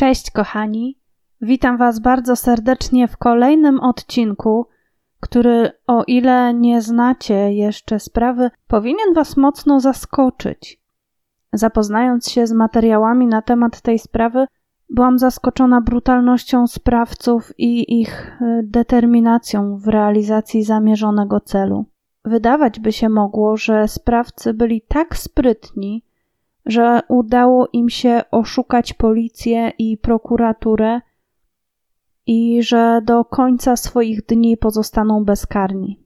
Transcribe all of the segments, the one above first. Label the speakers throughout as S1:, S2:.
S1: Cześć, kochani. Witam Was bardzo serdecznie w kolejnym odcinku, który, o ile nie znacie jeszcze sprawy, powinien Was mocno zaskoczyć. Zapoznając się z materiałami na temat tej sprawy, byłam zaskoczona brutalnością sprawców i ich y, determinacją w realizacji zamierzonego celu. Wydawać by się mogło, że sprawcy byli tak sprytni, że udało im się oszukać policję i prokuraturę i że do końca swoich dni pozostaną bezkarni.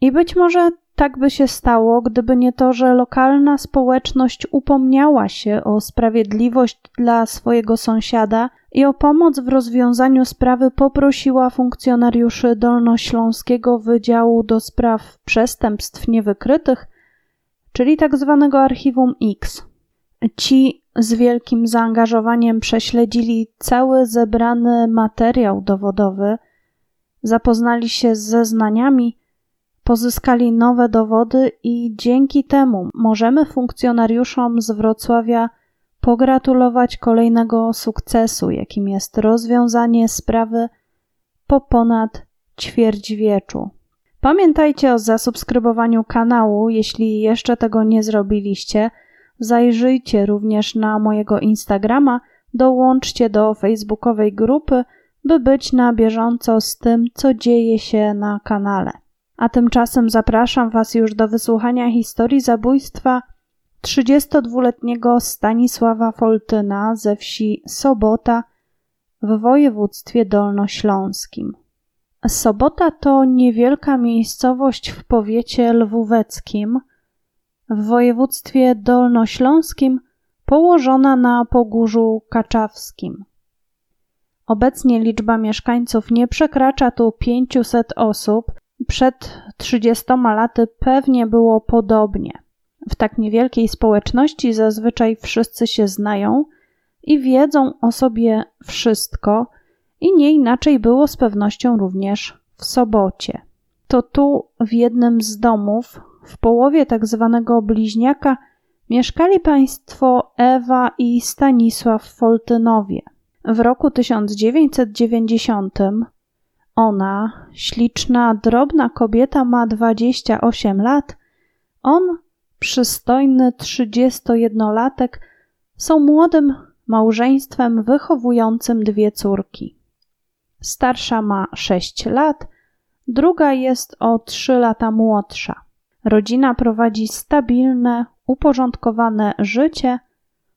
S1: I być może tak by się stało, gdyby nie to, że lokalna społeczność upomniała się o sprawiedliwość dla swojego sąsiada i o pomoc w rozwiązaniu sprawy poprosiła funkcjonariuszy Dolnośląskiego Wydziału do Spraw Przestępstw Niewykrytych, czyli tzw. Tak Archiwum X. Ci z wielkim zaangażowaniem prześledzili cały zebrany materiał dowodowy, zapoznali się z zeznaniami, pozyskali nowe dowody i dzięki temu możemy funkcjonariuszom z Wrocławia pogratulować kolejnego sukcesu, jakim jest rozwiązanie sprawy po ponad ćwierćwieczu. Pamiętajcie o zasubskrybowaniu kanału, jeśli jeszcze tego nie zrobiliście – Zajrzyjcie również na mojego Instagrama, dołączcie do facebookowej grupy, by być na bieżąco z tym, co dzieje się na kanale. A tymczasem zapraszam Was już do wysłuchania historii zabójstwa 32-letniego Stanisława Foltyna ze wsi Sobota w województwie dolnośląskim. Sobota to niewielka miejscowość w powiecie lwóweckim – w województwie dolnośląskim położona na Pogórzu Kaczawskim. Obecnie liczba mieszkańców nie przekracza tu 500 osób. Przed 30 laty pewnie było podobnie. W tak niewielkiej społeczności zazwyczaj wszyscy się znają i wiedzą o sobie wszystko, i nie inaczej było z pewnością również w sobocie. To tu w jednym z domów w połowie tak zwanego bliźniaka mieszkali państwo Ewa i Stanisław Foltynowie. W roku 1990 ona, śliczna, drobna kobieta, ma 28 lat, on, przystojny 31-latek, są młodym małżeństwem wychowującym dwie córki. Starsza ma 6 lat, druga jest o 3 lata młodsza. Rodzina prowadzi stabilne, uporządkowane życie.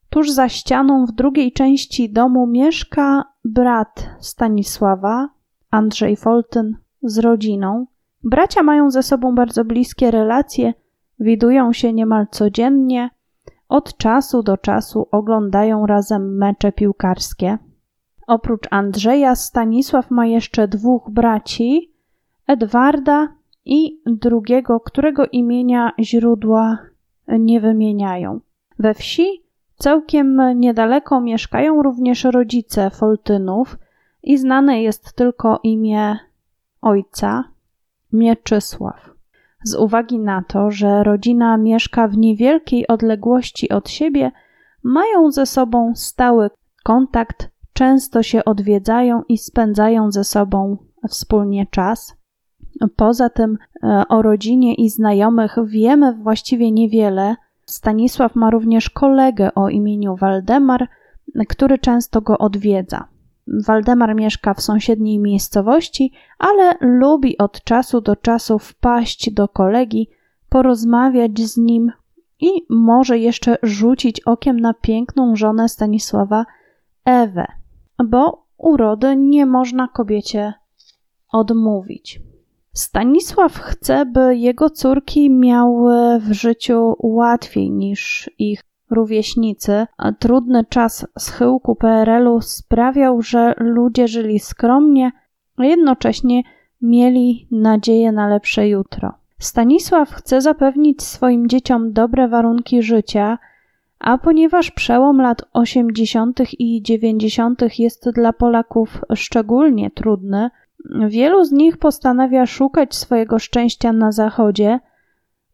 S1: Tuż za ścianą w drugiej części domu mieszka brat Stanisława, Andrzej Foltyn, z rodziną. Bracia mają ze sobą bardzo bliskie relacje, widują się niemal codziennie. Od czasu do czasu oglądają razem mecze piłkarskie. Oprócz Andrzeja, Stanisław ma jeszcze dwóch braci: Edwarda i drugiego, którego imienia źródła nie wymieniają. We wsi całkiem niedaleko mieszkają również rodzice Foltynów i znane jest tylko imię ojca Mieczysław. Z uwagi na to, że rodzina mieszka w niewielkiej odległości od siebie, mają ze sobą stały kontakt, często się odwiedzają i spędzają ze sobą wspólnie czas. Poza tym e, o rodzinie i znajomych wiemy właściwie niewiele. Stanisław ma również kolegę o imieniu Waldemar, który często go odwiedza. Waldemar mieszka w sąsiedniej miejscowości, ale lubi od czasu do czasu wpaść do kolegi, porozmawiać z nim i może jeszcze rzucić okiem na piękną żonę Stanisława, Ewę, bo urody nie można kobiecie odmówić. Stanisław chce, by jego córki miały w życiu łatwiej niż ich rówieśnicy, trudny czas schyłku PRL-u sprawiał, że ludzie żyli skromnie, a jednocześnie mieli nadzieję na lepsze jutro. Stanisław chce zapewnić swoim dzieciom dobre warunki życia, a ponieważ przełom lat 80. i 90. jest dla Polaków szczególnie trudny, Wielu z nich postanawia szukać swojego szczęścia na zachodzie,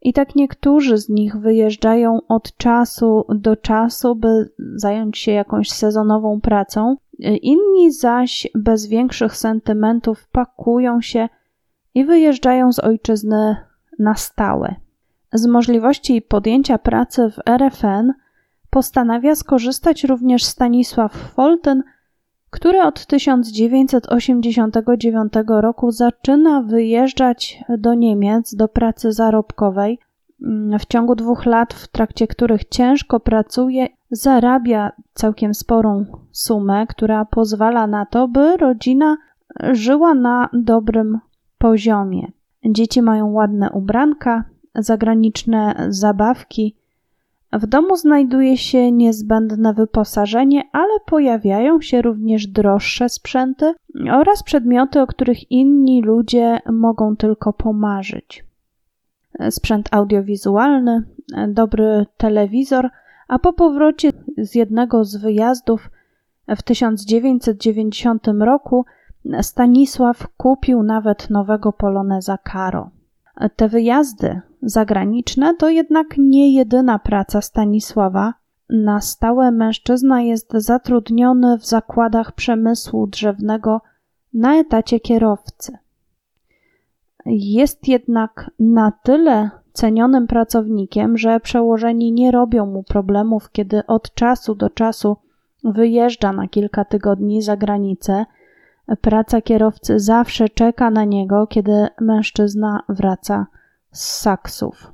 S1: i tak niektórzy z nich wyjeżdżają od czasu do czasu, by zająć się jakąś sezonową pracą. Inni zaś bez większych sentymentów pakują się i wyjeżdżają z ojczyzny na stałe. Z możliwości podjęcia pracy w RFN postanawia skorzystać również Stanisław Folten, który od 1989 roku zaczyna wyjeżdżać do Niemiec do pracy zarobkowej. W ciągu dwóch lat, w trakcie których ciężko pracuje, zarabia całkiem sporą sumę, która pozwala na to, by rodzina żyła na dobrym poziomie. Dzieci mają ładne ubranka, zagraniczne zabawki. W domu znajduje się niezbędne wyposażenie, ale pojawiają się również droższe sprzęty oraz przedmioty, o których inni ludzie mogą tylko pomarzyć. Sprzęt audiowizualny, dobry telewizor, a po powrocie z jednego z wyjazdów w 1990 roku Stanisław kupił nawet nowego poloneza Caro. Te wyjazdy zagraniczne to jednak nie jedyna praca Stanisława. Na stałe mężczyzna jest zatrudniony w zakładach przemysłu drzewnego na etacie kierowcy. Jest jednak na tyle cenionym pracownikiem, że przełożeni nie robią mu problemów, kiedy od czasu do czasu wyjeżdża na kilka tygodni za granicę. Praca kierowcy zawsze czeka na niego, kiedy mężczyzna wraca z saksów.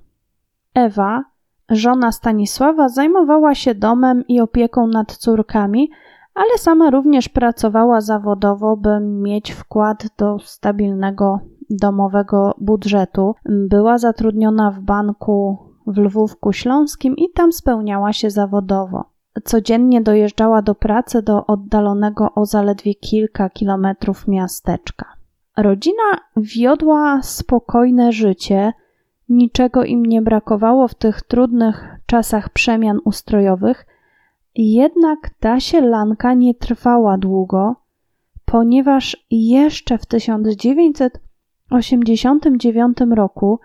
S1: Ewa, żona Stanisława, zajmowała się domem i opieką nad córkami, ale sama również pracowała zawodowo, by mieć wkład do stabilnego domowego budżetu. Była zatrudniona w banku w Lwówku Śląskim i tam spełniała się zawodowo. Codziennie dojeżdżała do pracy do oddalonego o zaledwie kilka kilometrów miasteczka. Rodzina wiodła spokojne życie, niczego im nie brakowało w tych trudnych czasach przemian ustrojowych, jednak ta sielanka nie trwała długo, ponieważ jeszcze w 1989 roku,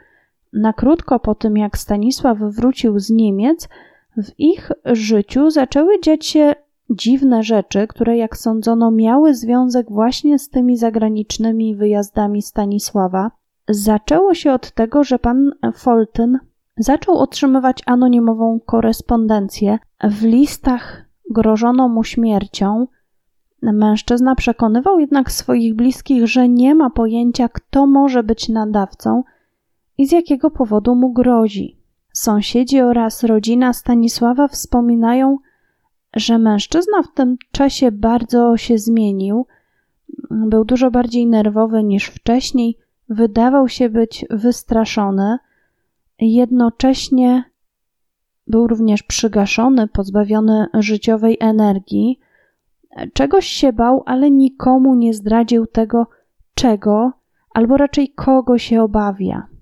S1: na krótko po tym jak Stanisław wrócił z Niemiec, w ich życiu zaczęły dziać się dziwne rzeczy, które, jak sądzono, miały związek właśnie z tymi zagranicznymi wyjazdami Stanisława. Zaczęło się od tego, że pan Foltyn zaczął otrzymywać anonimową korespondencję. W listach grożono mu śmiercią. Mężczyzna przekonywał jednak swoich bliskich, że nie ma pojęcia, kto może być nadawcą i z jakiego powodu mu grozi. Sąsiedzi oraz rodzina Stanisława wspominają, że mężczyzna w tym czasie bardzo się zmienił. Był dużo bardziej nerwowy niż wcześniej, wydawał się być wystraszony, jednocześnie był również przygaszony, pozbawiony życiowej energii. Czegoś się bał, ale nikomu nie zdradził tego, czego, albo raczej kogo się obawia.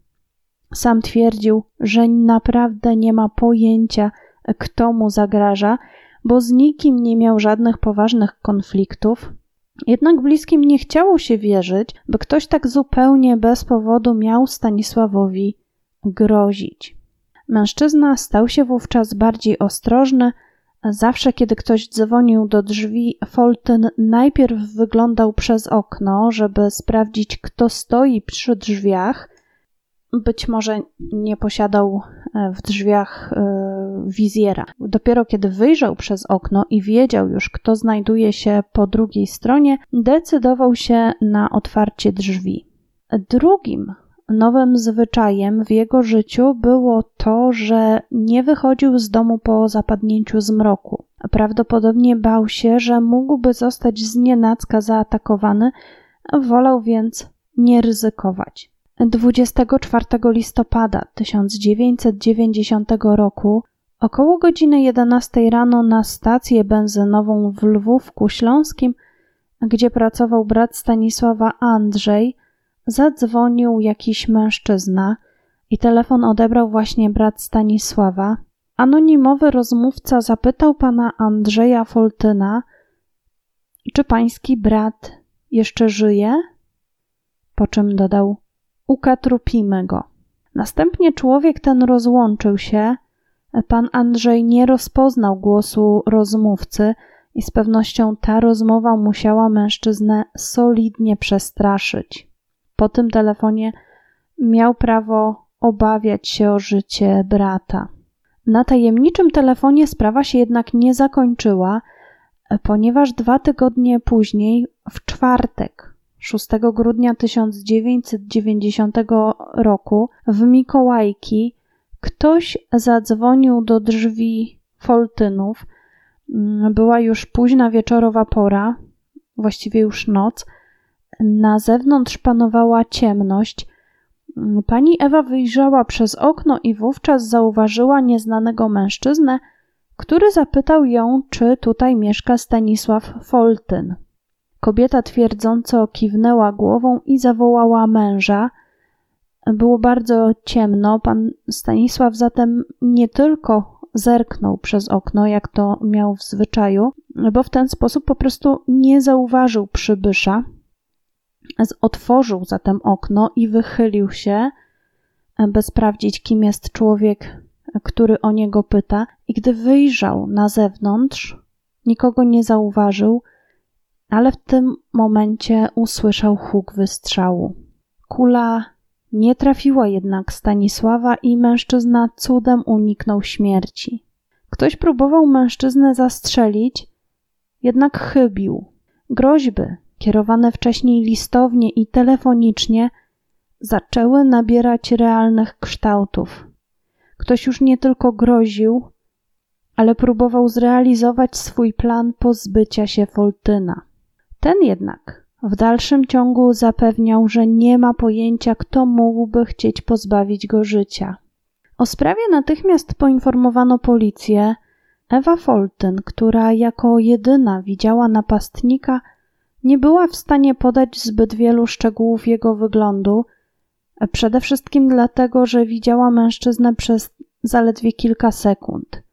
S1: Sam twierdził, że naprawdę nie ma pojęcia, kto mu zagraża, bo z nikim nie miał żadnych poważnych konfliktów. Jednak bliskim nie chciało się wierzyć, by ktoś tak zupełnie bez powodu miał Stanisławowi grozić. Mężczyzna stał się wówczas bardziej ostrożny. Zawsze, kiedy ktoś dzwonił do drzwi, Foltyn najpierw wyglądał przez okno, żeby sprawdzić, kto stoi przy drzwiach, być może nie posiadał e, w drzwiach e, wizjera. Dopiero kiedy wyjrzał przez okno i wiedział już, kto znajduje się po drugiej stronie, decydował się na otwarcie drzwi. Drugim nowym zwyczajem w jego życiu było to, że nie wychodził z domu po zapadnięciu zmroku. Prawdopodobnie bał się, że mógłby zostać znienacka zaatakowany, wolał więc nie ryzykować. 24 listopada 1990 roku około godziny 11 rano na stację benzynową w Lwówku Śląskim, gdzie pracował brat Stanisława Andrzej, zadzwonił jakiś mężczyzna i telefon odebrał właśnie brat Stanisława. Anonimowy rozmówca zapytał pana Andrzeja Foltyna, czy pański brat jeszcze żyje? Po czym dodał: ukatrupimy go. Następnie człowiek ten rozłączył się. Pan Andrzej nie rozpoznał głosu rozmówcy, i z pewnością ta rozmowa musiała mężczyznę solidnie przestraszyć. Po tym telefonie miał prawo obawiać się o życie brata. Na tajemniczym telefonie sprawa się jednak nie zakończyła, ponieważ dwa tygodnie później, w czwartek, 6 grudnia 1990 roku, w Mikołajki, ktoś zadzwonił do drzwi Foltynów. Była już późna wieczorowa pora, właściwie już noc. Na zewnątrz panowała ciemność. Pani Ewa wyjrzała przez okno i wówczas zauważyła nieznanego mężczyznę, który zapytał ją, czy tutaj mieszka Stanisław Foltyn. Kobieta twierdząco kiwnęła głową i zawołała męża. Było bardzo ciemno. Pan Stanisław zatem nie tylko zerknął przez okno, jak to miał w zwyczaju, bo w ten sposób po prostu nie zauważył przybysza. Otworzył zatem okno i wychylił się, by sprawdzić, kim jest człowiek, który o niego pyta. I gdy wyjrzał na zewnątrz, nikogo nie zauważył, ale w tym momencie usłyszał huk wystrzału. Kula nie trafiła jednak Stanisława i mężczyzna cudem uniknął śmierci. Ktoś próbował mężczyznę zastrzelić, jednak chybił. Groźby, kierowane wcześniej listownie i telefonicznie, zaczęły nabierać realnych kształtów. Ktoś już nie tylko groził, ale próbował zrealizować swój plan pozbycia się Foltyna. Ten jednak w dalszym ciągu zapewniał, że nie ma pojęcia, kto mógłby chcieć pozbawić go życia. O sprawie natychmiast poinformowano policję. Ewa Foltyn, która jako jedyna widziała napastnika, nie była w stanie podać zbyt wielu szczegółów jego wyglądu, przede wszystkim dlatego, że widziała mężczyznę przez zaledwie kilka sekund.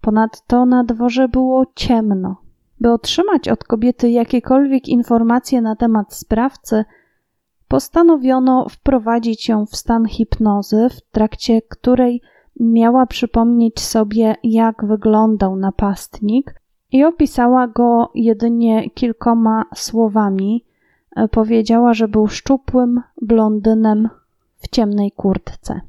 S1: Ponadto na dworze było ciemno. By otrzymać od kobiety jakiekolwiek informacje na temat sprawcy, postanowiono wprowadzić ją w stan hipnozy, w trakcie której miała przypomnieć sobie, jak wyglądał napastnik, i opisała go jedynie kilkoma słowami. Powiedziała, że był szczupłym blondynem w ciemnej kurtce.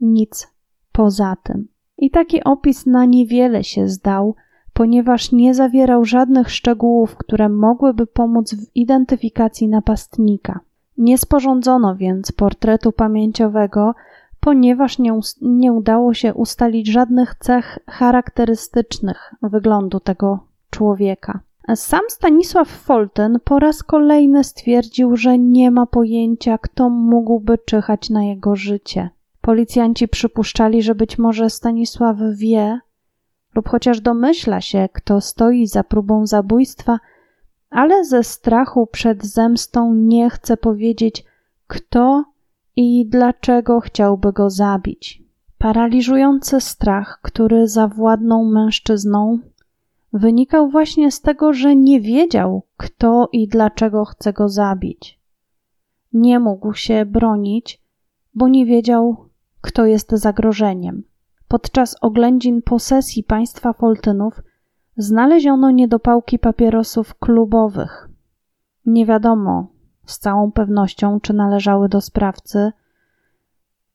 S1: Nic poza tym. I taki opis na niewiele się zdał, ponieważ nie zawierał żadnych szczegółów, które mogłyby pomóc w identyfikacji napastnika. Nie sporządzono więc portretu pamięciowego, ponieważ nie, nie udało się ustalić żadnych cech charakterystycznych wyglądu tego człowieka. Sam Stanisław Folten po raz kolejny stwierdził, że nie ma pojęcia, kto mógłby czyhać na jego życie. Policjanci przypuszczali, że być może Stanisław wie, lub chociaż domyśla się, kto stoi za próbą zabójstwa, ale ze strachu przed zemstą nie chce powiedzieć, kto i dlaczego chciałby go zabić. Paraliżujący strach, który zawładnął mężczyzną, wynikał właśnie z tego, że nie wiedział, kto i dlaczego chce go zabić. Nie mógł się bronić, bo nie wiedział, kto jest zagrożeniem. Podczas oględzin posesji państwa Foltynów znaleziono niedopałki papierosów klubowych. Nie wiadomo z całą pewnością, czy należały do sprawcy.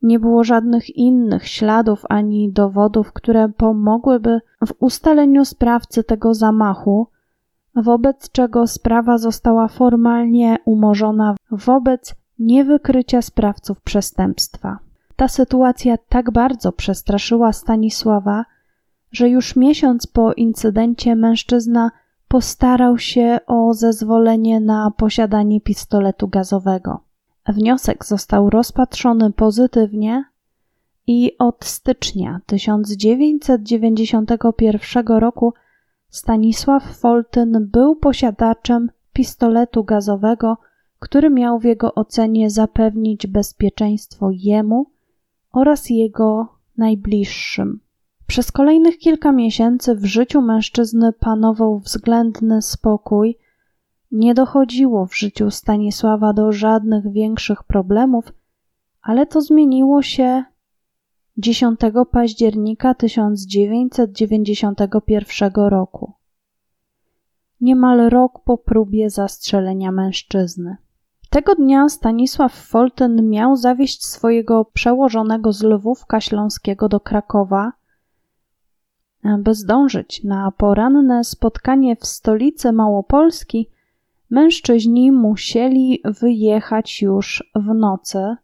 S1: Nie było żadnych innych śladów ani dowodów, które pomogłyby w ustaleniu sprawcy tego zamachu, wobec czego sprawa została formalnie umorzona wobec niewykrycia sprawców przestępstwa. Ta sytuacja tak bardzo przestraszyła Stanisława, że już miesiąc po incydencie mężczyzna postarał się o zezwolenie na posiadanie pistoletu gazowego. Wniosek został rozpatrzony pozytywnie i od stycznia 1991 roku Stanisław Foltyn był posiadaczem pistoletu gazowego, który miał w jego ocenie zapewnić bezpieczeństwo jemu oraz jego najbliższym. Przez kolejnych kilka miesięcy w życiu mężczyzny panował względny spokój. Nie dochodziło w życiu Stanisława do żadnych większych problemów, ale to zmieniło się 10 października 1991 roku. niemal rok po próbie zastrzelenia mężczyzny. Tego dnia Stanisław Folten miał zawieść swojego przełożonego z Lwówka Śląskiego do Krakowa, by zdążyć na poranne spotkanie w stolicy Małopolski, mężczyźni musieli wyjechać już w nocy.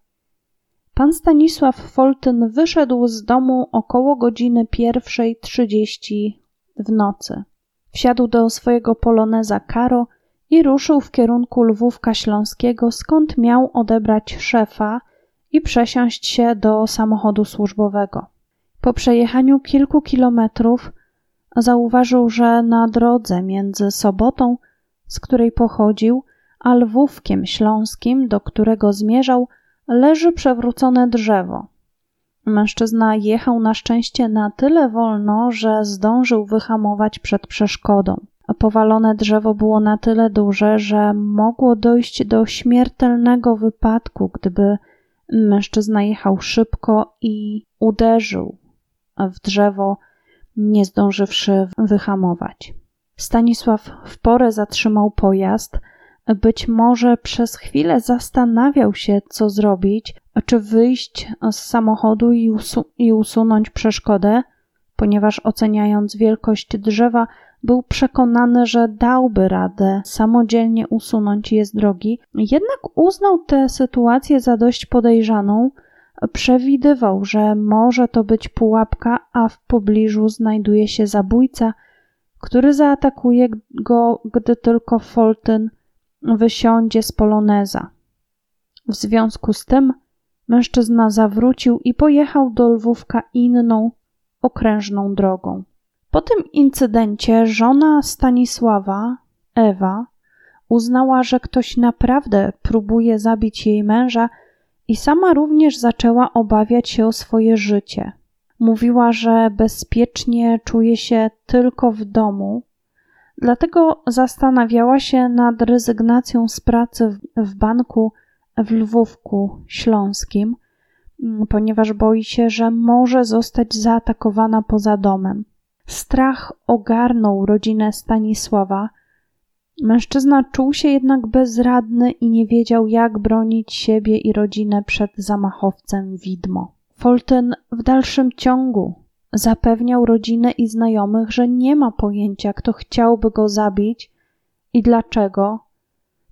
S1: Pan Stanisław Foltyn wyszedł z domu około godziny pierwszej trzydzieści w nocy. Wsiadł do swojego poloneza Karo i ruszył w kierunku Lwówka Śląskiego, skąd miał odebrać szefa i przesiąść się do samochodu służbowego. Po przejechaniu kilku kilometrów zauważył, że na drodze między Sobotą, z której pochodził, a Lwówkiem Śląskim, do którego zmierzał, leży przewrócone drzewo. Mężczyzna jechał na szczęście na tyle wolno, że zdążył wyhamować przed przeszkodą. Powalone drzewo było na tyle duże, że mogło dojść do śmiertelnego wypadku, gdyby mężczyzna jechał szybko i uderzył w drzewo, nie zdążywszy wyhamować. Stanisław w porę zatrzymał pojazd. Być może przez chwilę zastanawiał się, co zrobić, czy wyjść z samochodu i, usu i usunąć przeszkodę, ponieważ oceniając wielkość drzewa, był przekonany, że dałby radę samodzielnie usunąć je z drogi, jednak uznał tę sytuację za dość podejrzaną. Przewidywał, że może to być pułapka, a w pobliżu znajduje się zabójca, który zaatakuje go, gdy tylko Foltyn wysiądzie z poloneza. W związku z tym mężczyzna zawrócił i pojechał do Lwówka inną, okrężną drogą. Po tym incydencie żona Stanisława, Ewa, uznała, że ktoś naprawdę próbuje zabić jej męża i sama również zaczęła obawiać się o swoje życie. Mówiła, że bezpiecznie czuje się tylko w domu, dlatego zastanawiała się nad rezygnacją z pracy w banku w Lwówku Śląskim, ponieważ boi się, że może zostać zaatakowana poza domem. Strach ogarnął rodzinę Stanisława. Mężczyzna czuł się jednak bezradny i nie wiedział, jak bronić siebie i rodzinę przed zamachowcem widmo. Folten w dalszym ciągu zapewniał rodzinę i znajomych, że nie ma pojęcia, kto chciałby go zabić i dlaczego.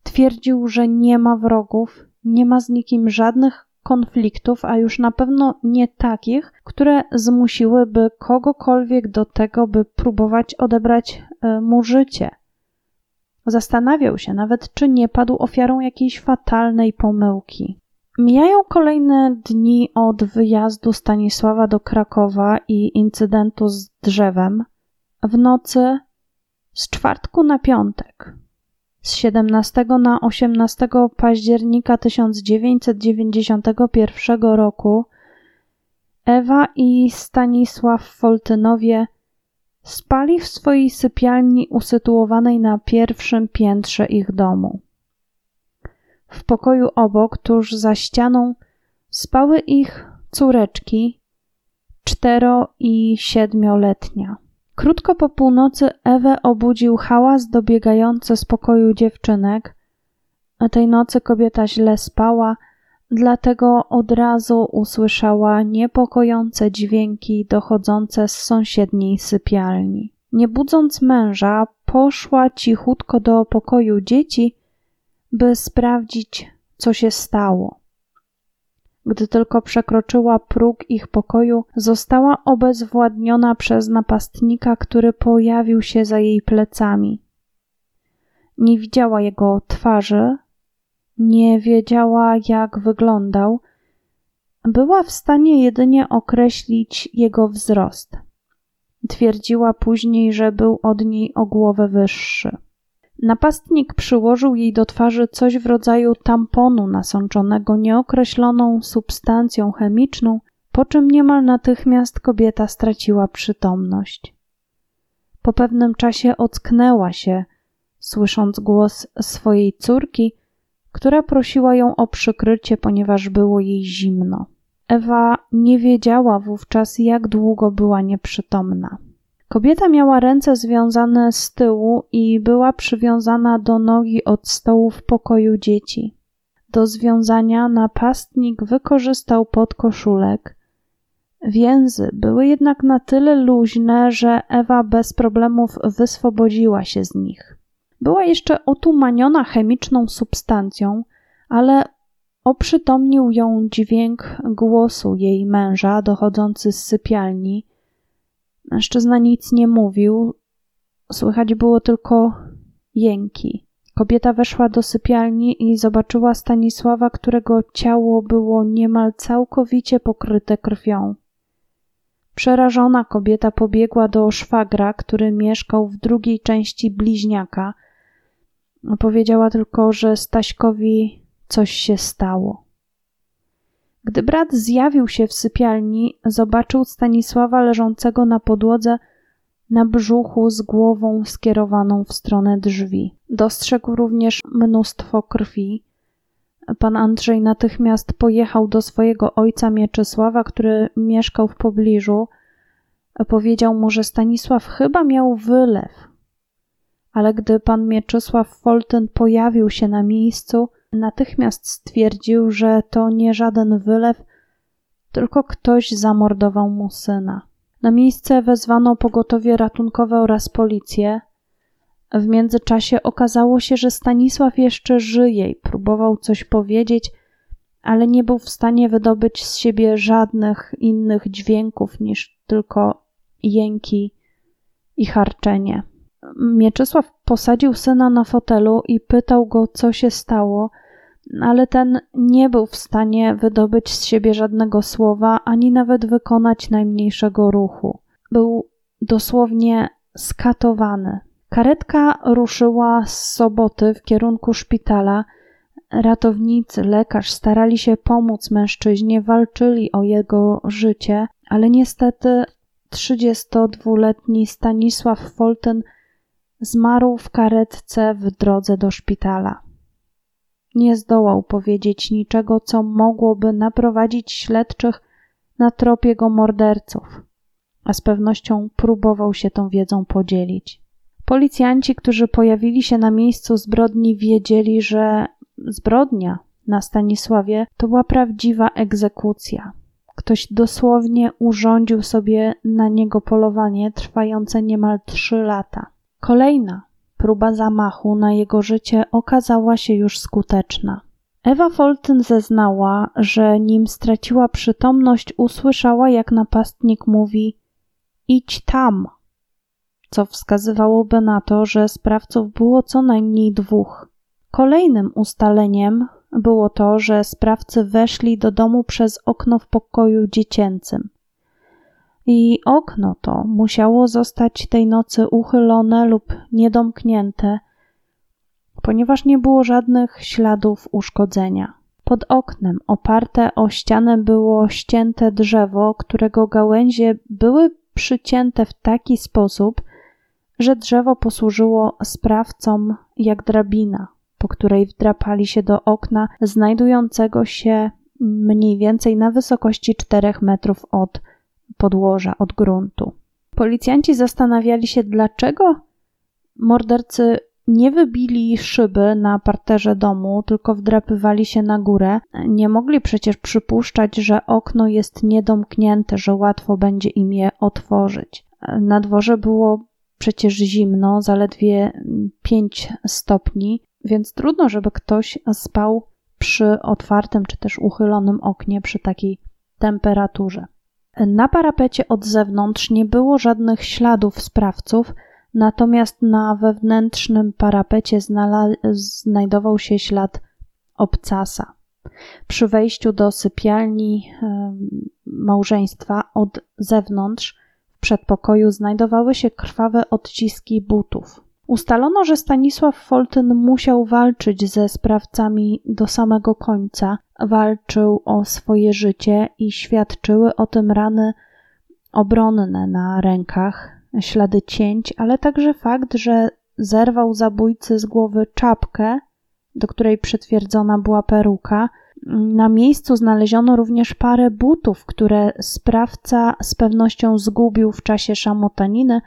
S1: Twierdził, że nie ma wrogów, nie ma z nikim żadnych konfliktów, a już na pewno nie takich, które zmusiłyby kogokolwiek do tego, by próbować odebrać e, mu życie. Zastanawiał się nawet, czy nie padł ofiarą jakiejś fatalnej pomyłki. Mijają kolejne dni od wyjazdu Stanisława do Krakowa i incydentu z drzewem. W nocy z czwartku na piątek z 17 na 18 października 1991 roku Ewa i Stanisław Foltynowie spali w swojej sypialni usytuowanej na pierwszym piętrze ich domu. W pokoju obok, tuż za ścianą, spały ich córeczki, cztero i siedmioletnia. Krótko po północy Ewę obudził hałas dobiegający z pokoju dziewczynek. Tej nocy kobieta źle spała, dlatego od razu usłyszała niepokojące dźwięki dochodzące z sąsiedniej sypialni. Nie budząc męża, poszła cichutko do pokoju dzieci, by sprawdzić, co się stało. Gdy tylko przekroczyła próg ich pokoju, została obezwładniona przez napastnika, który pojawił się za jej plecami. Nie widziała jego twarzy, nie wiedziała, jak wyglądał, była w stanie jedynie określić jego wzrost. Twierdziła później, że był od niej o głowę wyższy. Napastnik przyłożył jej do twarzy coś w rodzaju tamponu nasączonego nieokreśloną substancją chemiczną, po czym niemal natychmiast kobieta straciła przytomność. Po pewnym czasie ocknęła się, słysząc głos swojej córki, która prosiła ją o przykrycie, ponieważ było jej zimno. Ewa nie wiedziała wówczas, jak długo była nieprzytomna. Kobieta miała ręce związane z tyłu i była przywiązana do nogi od stołu w pokoju dzieci. Do związania napastnik wykorzystał podkoszulek. Więzy były jednak na tyle luźne, że Ewa bez problemów wyswobodziła się z nich. Była jeszcze otumaniona chemiczną substancją, ale oprzytomnił ją dźwięk głosu jej męża dochodzący z sypialni. Mężczyzna nic nie mówił, słychać było tylko jęki. Kobieta weszła do sypialni i zobaczyła Stanisława, którego ciało było niemal całkowicie pokryte krwią. Przerażona kobieta pobiegła do szwagra, który mieszkał w drugiej części bliźniaka. Powiedziała tylko, że Staśkowi coś się stało. Gdy brat zjawił się w sypialni, zobaczył Stanisława leżącego na podłodze na brzuchu z głową skierowaną w stronę drzwi. Dostrzegł również mnóstwo krwi. Pan Andrzej natychmiast pojechał do swojego ojca Mieczysława, który mieszkał w pobliżu. Powiedział mu, że Stanisław chyba miał wylew. Ale gdy pan Mieczysław Foltyn pojawił się na miejscu, natychmiast stwierdził, że to nie żaden wylew, tylko ktoś zamordował mu syna. Na miejsce wezwano pogotowie ratunkowe oraz policję. W międzyczasie okazało się, że Stanisław jeszcze żyje i próbował coś powiedzieć, ale nie był w stanie wydobyć z siebie żadnych innych dźwięków niż tylko jęki i harczenie. Mieczysław posadził syna na fotelu i pytał go, co się stało, ale ten nie był w stanie wydobyć z siebie żadnego słowa, ani nawet wykonać najmniejszego ruchu. Był dosłownie skatowany. Karetka ruszyła z soboty w kierunku szpitala. Ratownicy, lekarz starali się pomóc mężczyźnie, walczyli o jego życie, ale niestety 32-letni Stanisław Foltyn zmarł w karetce w drodze do szpitala. Nie zdołał powiedzieć niczego, co mogłoby naprowadzić śledczych na trop jego morderców, a z pewnością próbował się tą wiedzą podzielić. Policjanci, którzy pojawili się na miejscu zbrodni, wiedzieli, że zbrodnia na Stanisławie to była prawdziwa egzekucja. Ktoś dosłownie urządził sobie na niego polowanie trwające niemal trzy lata. Kolejna próba zamachu na jego życie okazała się już skuteczna. Ewa Foltyn zeznała, że nim straciła przytomność, usłyszała, jak napastnik mówi: Idź tam, co wskazywałoby na to, że sprawców było co najmniej dwóch. Kolejnym ustaleniem było to, że sprawcy weszli do domu przez okno w pokoju dziecięcym i okno to musiało zostać tej nocy uchylone lub niedomknięte, ponieważ nie było żadnych śladów uszkodzenia. Pod oknem oparte o ścianę było ścięte drzewo, którego gałęzie były przycięte w taki sposób, że drzewo posłużyło sprawcom jak drabina, po której wdrapali się do okna znajdującego się mniej więcej na wysokości 4 metrów od podłoża, od gruntu. Policjanci zastanawiali się, dlaczego mordercy nie wybili szyby na parterze domu, tylko wdrapywali się na górę. Nie mogli przecież przypuszczać, że okno jest niedomknięte, że łatwo będzie im je otworzyć. Na dworze było przecież zimno, zaledwie 5 stopni, więc trudno, żeby ktoś spał przy otwartym czy też uchylonym oknie przy takiej temperaturze. Na parapecie od zewnątrz nie było żadnych śladów sprawców, natomiast na wewnętrznym parapecie znajdował się ślad obcasa. Przy wejściu do sypialni małżeństwa od zewnątrz w przedpokoju znajdowały się krwawe odciski butów. Ustalono, że Stanisław Foltyn musiał walczyć ze sprawcami do samego końca, walczył o swoje życie i świadczyły o tym rany obronne na rękach, ślady cięć, ale także fakt, że zerwał zabójcy z głowy czapkę, do której przytwierdzona była peruka, Na miejscu znaleziono również parę butów, które sprawca z pewnością zgubił w czasie szamotaniny,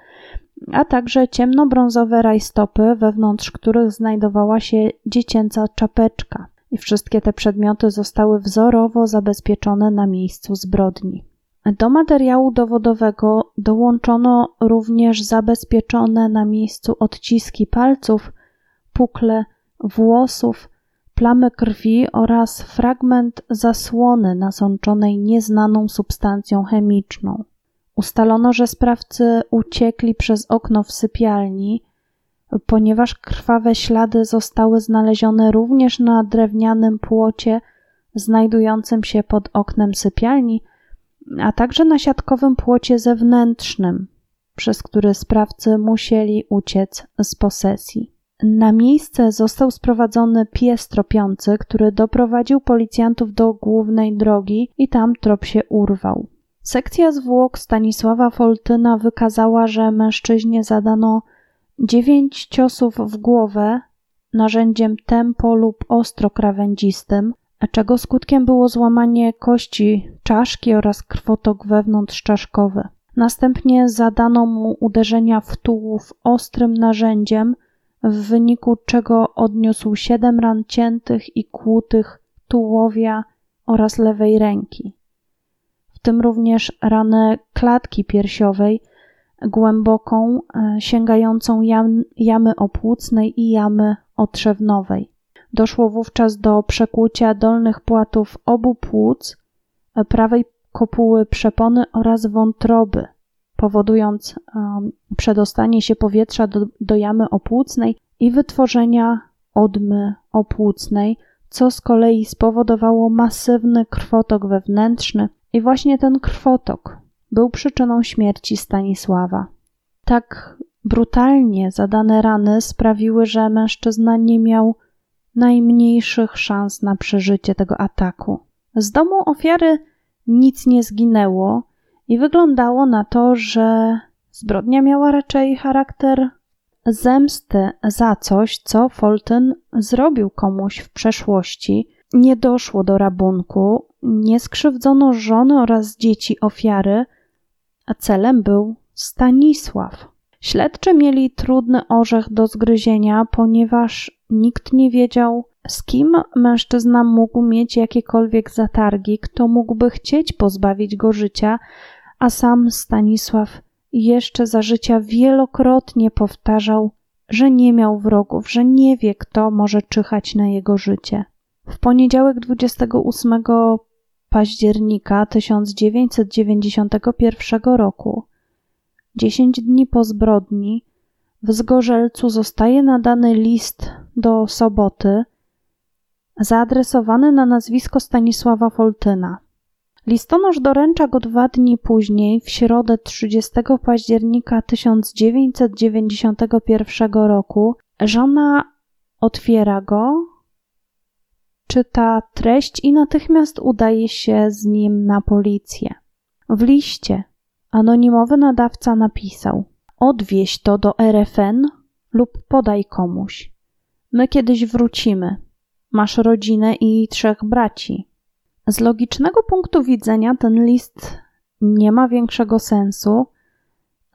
S1: a także ciemnobrązowe rajstopy, wewnątrz których znajdowała się dziecięca czapeczka. I wszystkie te przedmioty zostały wzorowo zabezpieczone na miejscu zbrodni. Do materiału dowodowego dołączono również zabezpieczone na miejscu odciski palców, pukle włosów, plamy krwi oraz fragment zasłony nasączonej nieznaną substancją chemiczną. Ustalono, że sprawcy uciekli przez okno w sypialni, ponieważ krwawe ślady zostały znalezione również na drewnianym płocie znajdującym się pod oknem sypialni, a także na siatkowym płocie zewnętrznym, przez który sprawcy musieli uciec z posesji. Na miejsce został sprowadzony pies tropiący, który doprowadził policjantów do głównej drogi i tam trop się urwał. Sekcja zwłok Stanisława Foltyna wykazała, że mężczyźnie zadano dziewięć ciosów w głowę narzędziem tempo lub ostro krawędzistym, czego skutkiem było złamanie kości czaszki oraz krwotok wewnątrzczaszkowy. Następnie zadano mu uderzenia w tułów ostrym narzędziem, w wyniku czego odniósł siedem ran ciętych i kłutych tułowia oraz lewej ręki, tym również ranę klatki piersiowej głęboką, e, sięgającą jam, jamy opłucnej i jamy otrzewnowej. Doszło wówczas do przekłucia dolnych płatów obu płuc, e, prawej kopuły przepony oraz wątroby, powodując um, przedostanie się powietrza do, do jamy opłucnej i wytworzenia odmy opłucnej, co z kolei spowodowało masywny krwotok wewnętrzny i właśnie ten krwotok był przyczyną śmierci Stanisława. Tak brutalnie zadane rany sprawiły, że mężczyzna nie miał najmniejszych szans na przeżycie tego ataku. Z domu ofiary nic nie zginęło i wyglądało na to, że zbrodnia miała raczej charakter zemsty za coś, co Fulton zrobił komuś w przeszłości. Nie doszło do rabunku, nie skrzywdzono żony oraz dzieci ofiary, a celem był Stanisław. Śledczy mieli trudny orzech do zgryzienia, ponieważ nikt nie wiedział, z kim mężczyzna mógł mieć jakiekolwiek zatargi, kto mógłby chcieć pozbawić go życia, a sam Stanisław jeszcze za życia wielokrotnie powtarzał, że nie miał wrogów, że nie wie, kto może czyhać na jego życie. W poniedziałek 28 października 1991 roku, dziesięć dni po zbrodni, w Zgorzelcu zostaje nadany list do Soboty zaadresowany na nazwisko Stanisława Foltyna. Listonosz doręcza go dwa dni później, w środę 30 października 1991 roku. Żona otwiera go, czyta treść i natychmiast udaje się z nim na policję. W liście anonimowy nadawca napisał: Odwieź to do RFN lub podaj komuś. My kiedyś wrócimy. Masz rodzinę i trzech braci. Z logicznego punktu widzenia ten list nie ma większego sensu.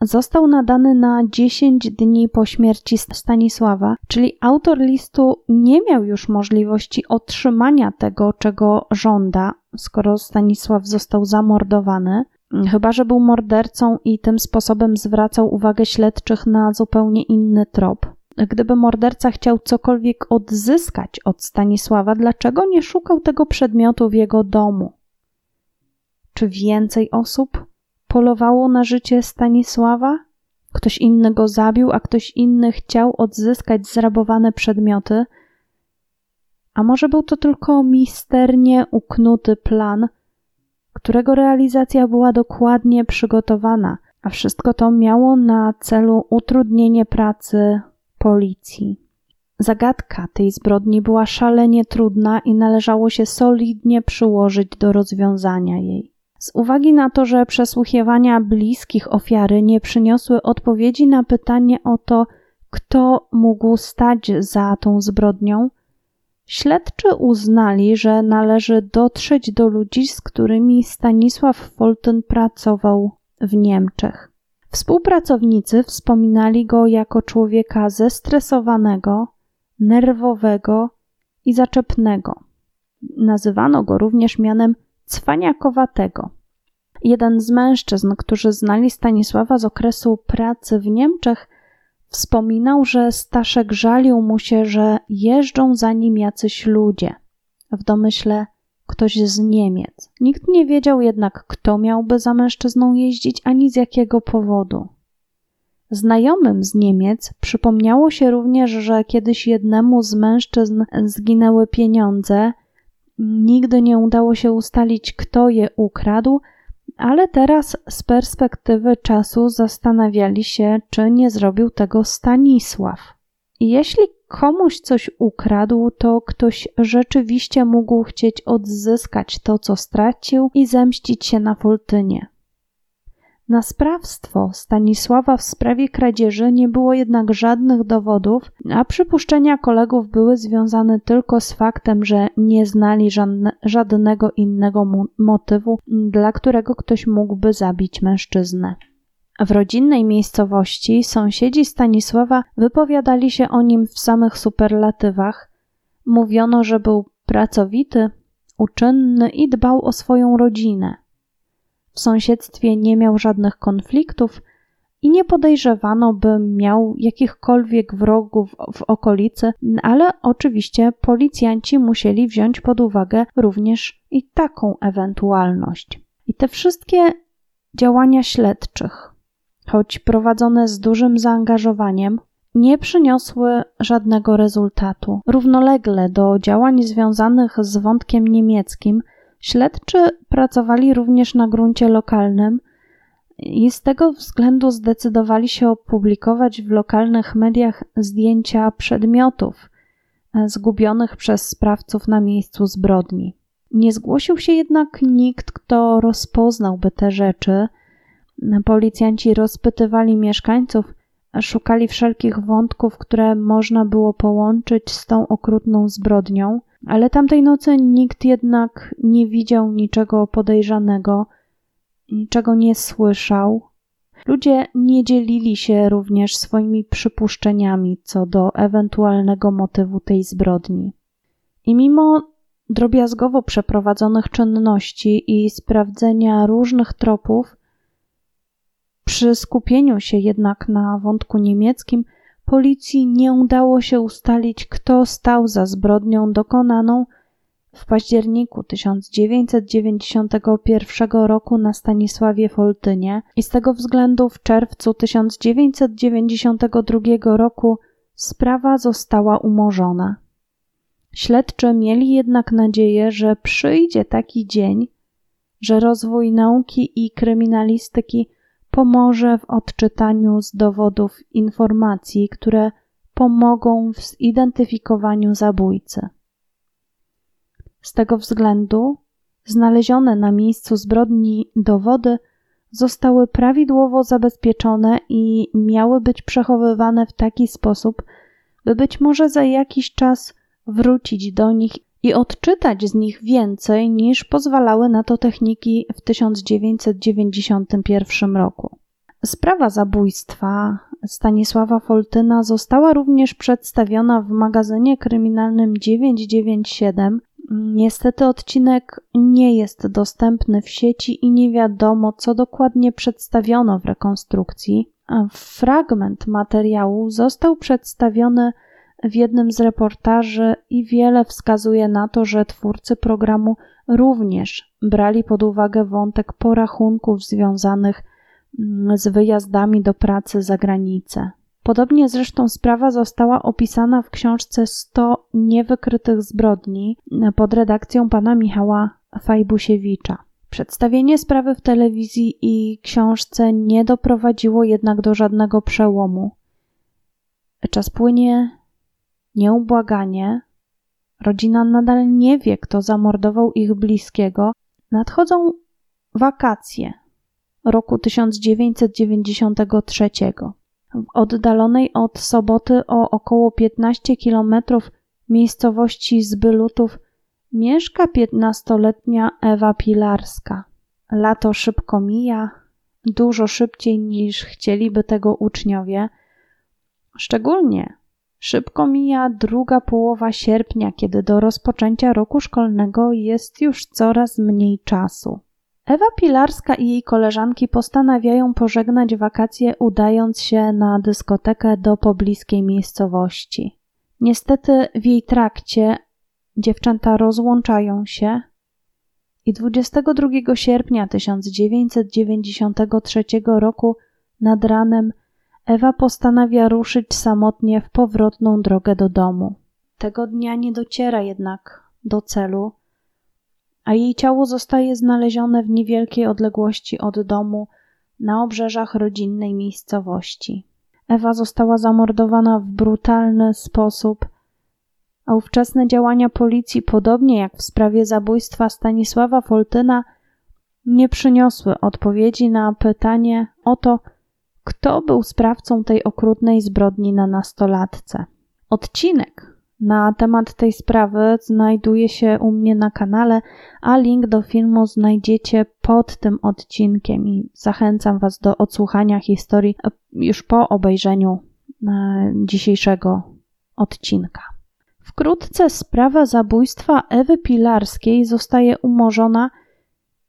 S1: Został nadany na 10 dni po śmierci Stanisława, czyli autor listu nie miał już możliwości otrzymania tego, czego żąda, skoro Stanisław został zamordowany, chyba że był mordercą i tym sposobem zwracał uwagę śledczych na zupełnie inny trop. Gdyby morderca chciał cokolwiek odzyskać od Stanisława, dlaczego nie szukał tego przedmiotu w jego domu? Czy więcej osób polowało na życie Stanisława? Ktoś inny go zabił, a ktoś inny chciał odzyskać zrabowane przedmioty? A może był to tylko misternie uknuty plan, którego realizacja była dokładnie przygotowana, a wszystko to miało na celu utrudnienie pracy policji. Zagadka tej zbrodni była szalenie trudna i należało się solidnie przyłożyć do rozwiązania jej. Z uwagi na to, że przesłuchiwania bliskich ofiary nie przyniosły odpowiedzi na pytanie o to, kto mógł stać za tą zbrodnią, Śledczy uznali, że należy dotrzeć do ludzi, z którymi Stanisław Foltyn pracował w Niemczech. Współpracownicy wspominali go jako człowieka zestresowanego, nerwowego i zaczepnego. Nazywano go również mianem cwaniakowatego. Jeden z mężczyzn, którzy znali Stanisława z okresu pracy w Niemczech, wspominał, że Staszek żalił mu się, że jeżdżą za nim jacyś ludzie. W domyśle ktoś z Niemiec. Nikt nie wiedział jednak, kto miałby za mężczyzną jeździć, ani z jakiego powodu. Znajomym z Niemiec przypomniało się również, że kiedyś jednemu z mężczyzn zginęły pieniądze. Nigdy nie udało się ustalić, kto je ukradł, ale teraz z perspektywy czasu zastanawiali się, czy nie zrobił tego Stanisław. Jeśli komuś coś ukradł, to ktoś rzeczywiście mógł chcieć odzyskać to, co stracił i zemścić się na Foltynie. Na sprawstwo Stanisława w sprawie kradzieży nie było jednak żadnych dowodów, a przypuszczenia kolegów były związane tylko z faktem, że nie znali żadne, żadnego innego motywu, dla którego ktoś mógłby zabić mężczyznę. W rodzinnej miejscowości sąsiedzi Stanisława wypowiadali się o nim w samych superlatywach. Mówiono, że był pracowity, uczynny i dbał o swoją rodzinę. W sąsiedztwie nie miał żadnych konfliktów i nie podejrzewano, by miał jakichkolwiek wrogów w okolicy, ale oczywiście policjanci musieli wziąć pod uwagę również i taką ewentualność. I te wszystkie działania śledczych, choć prowadzone z dużym zaangażowaniem, nie przyniosły żadnego rezultatu. Równolegle do działań związanych z wątkiem niemieckim Śledczy pracowali również na gruncie lokalnym i z tego względu zdecydowali się opublikować w lokalnych mediach zdjęcia przedmiotów e, zgubionych przez sprawców na miejscu zbrodni. Nie zgłosił się jednak nikt, kto rozpoznałby te rzeczy. Policjanci rozpytywali mieszkańców, szukali wszelkich wątków, które można było połączyć z tą okrutną zbrodnią. Ale tamtej nocy nikt jednak nie widział niczego podejrzanego, niczego nie słyszał. Ludzie nie dzielili się również swoimi przypuszczeniami co do ewentualnego motywu tej zbrodni. I mimo drobiazgowo przeprowadzonych czynności i sprawdzenia różnych tropów, przy skupieniu się jednak na wątku niemieckim, Policji nie udało się ustalić, kto stał za zbrodnią dokonaną w październiku 1991 roku na Stanisławie Foltynie i z tego względu w czerwcu 1992 roku sprawa została umorzona. Śledczy mieli jednak nadzieję, że przyjdzie taki dzień, że rozwój nauki i kryminalistyki pomoże w odczytaniu z dowodów informacji, które pomogą w zidentyfikowaniu zabójcy. Z tego względu znalezione na miejscu zbrodni dowody zostały prawidłowo zabezpieczone i miały być przechowywane w taki sposób, by być może za jakiś czas wrócić do nich i odczytać z nich więcej niż pozwalały na to techniki w 1991 roku. Sprawa zabójstwa Stanisława Foltyna została również przedstawiona w magazynie kryminalnym 997. Niestety odcinek nie jest dostępny w sieci i nie wiadomo, co dokładnie przedstawiono w rekonstrukcji. Fragment materiału został przedstawiony w jednym z reportaży i wiele wskazuje na to, że twórcy programu również brali pod uwagę wątek porachunków związanych mm, z wyjazdami do pracy za granicę. Podobnie zresztą sprawa została opisana w książce 100 niewykrytych zbrodni pod redakcją pana Michała Fajbusiewicza. Przedstawienie sprawy w telewizji i książce nie doprowadziło jednak do żadnego przełomu. Czas płynie nieubłaganie, rodzina nadal nie wie, kto zamordował ich bliskiego, nadchodzą wakacje roku 1993. W oddalonej od Soboty o około 15 kilometrów miejscowości Zbylutów mieszka piętnastoletnia Ewa Pilarska. Lato szybko mija, dużo szybciej niż chcieliby tego uczniowie. Szczególnie szybko mija druga połowa sierpnia, kiedy do rozpoczęcia roku szkolnego jest już coraz mniej czasu. Ewa Pilarska i jej koleżanki postanawiają pożegnać wakacje, udając się na dyskotekę do pobliskiej miejscowości. Niestety w jej trakcie dziewczęta rozłączają się i 22 sierpnia 1993 roku nad ranem Ewa postanawia ruszyć samotnie w powrotną drogę do domu. Tego dnia nie dociera jednak do celu, a jej ciało zostaje znalezione w niewielkiej odległości od domu na obrzeżach rodzinnej miejscowości. Ewa została zamordowana w brutalny sposób, a ówczesne działania policji, podobnie jak w sprawie zabójstwa Stanisława Foltyna, nie przyniosły odpowiedzi na pytanie o to, kto był sprawcą tej okrutnej zbrodni na nastolatce. Odcinek na temat tej sprawy znajduje się u mnie na kanale, a link do filmu znajdziecie pod tym odcinkiem i zachęcam Was do odsłuchania historii już po obejrzeniu e, dzisiejszego odcinka. Wkrótce sprawa zabójstwa Ewy Pilarskiej zostaje umorzona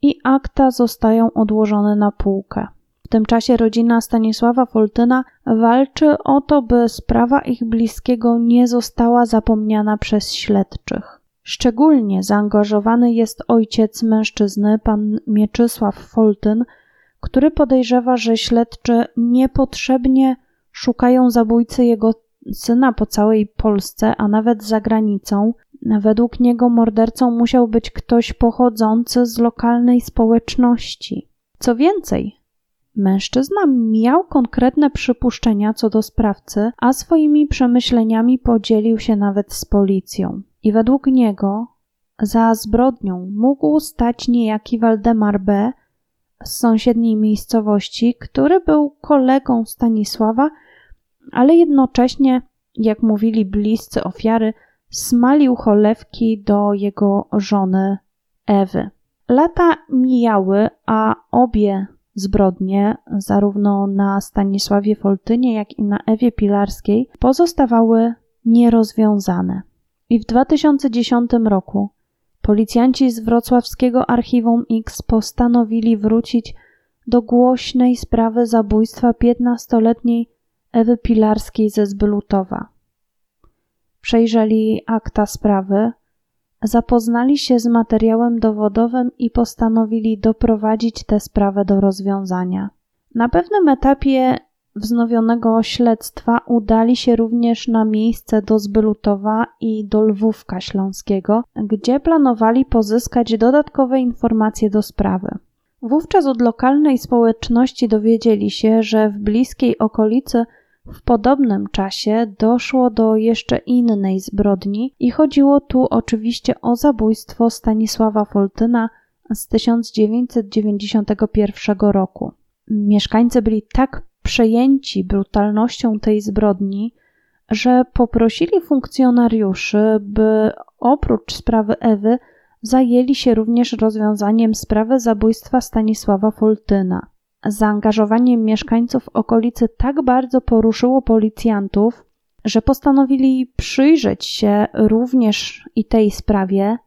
S1: i akta zostają odłożone na półkę. W tym czasie rodzina Stanisława Foltyna walczy o to, by sprawa ich bliskiego nie została zapomniana przez śledczych. Szczególnie zaangażowany jest ojciec mężczyzny, pan Mieczysław Foltyn, który podejrzewa, że śledczy niepotrzebnie szukają zabójcy jego syna po całej Polsce, a nawet za granicą. Według niego mordercą musiał być ktoś pochodzący z lokalnej społeczności. Co więcej, Mężczyzna miał konkretne przypuszczenia co do sprawcy, a swoimi przemyśleniami podzielił się nawet z policją. I według niego za zbrodnią mógł stać niejaki Waldemar B. z sąsiedniej miejscowości, który był kolegą Stanisława, ale jednocześnie, jak mówili bliscy ofiary, smalił cholewki do jego żony Ewy. Lata mijały, a obie zbrodnie, zarówno na Stanisławie Foltynie, jak i na Ewie Pilarskiej, pozostawały nierozwiązane. I w 2010 roku policjanci z wrocławskiego Archiwum X postanowili wrócić do głośnej sprawy zabójstwa 15-letniej Ewy Pilarskiej ze Zbylutowa. Przejrzeli akta sprawy, zapoznali się z materiałem dowodowym i postanowili doprowadzić tę sprawę do rozwiązania. Na pewnym etapie wznowionego śledztwa udali się również na miejsce do Zbylutowa i do Lwówka Śląskiego, gdzie planowali pozyskać dodatkowe informacje do sprawy. Wówczas od lokalnej społeczności dowiedzieli się, że w bliskiej okolicy w podobnym czasie doszło do jeszcze innej zbrodni i chodziło tu oczywiście o zabójstwo Stanisława Foltyna z 1991 roku. Mieszkańcy byli tak przejęci brutalnością tej zbrodni, że poprosili funkcjonariuszy, by oprócz sprawy Ewy zajęli się również rozwiązaniem sprawy zabójstwa Stanisława Foltyna zaangażowanie mieszkańców okolicy tak bardzo poruszyło policjantów, że postanowili przyjrzeć się również i tej sprawie.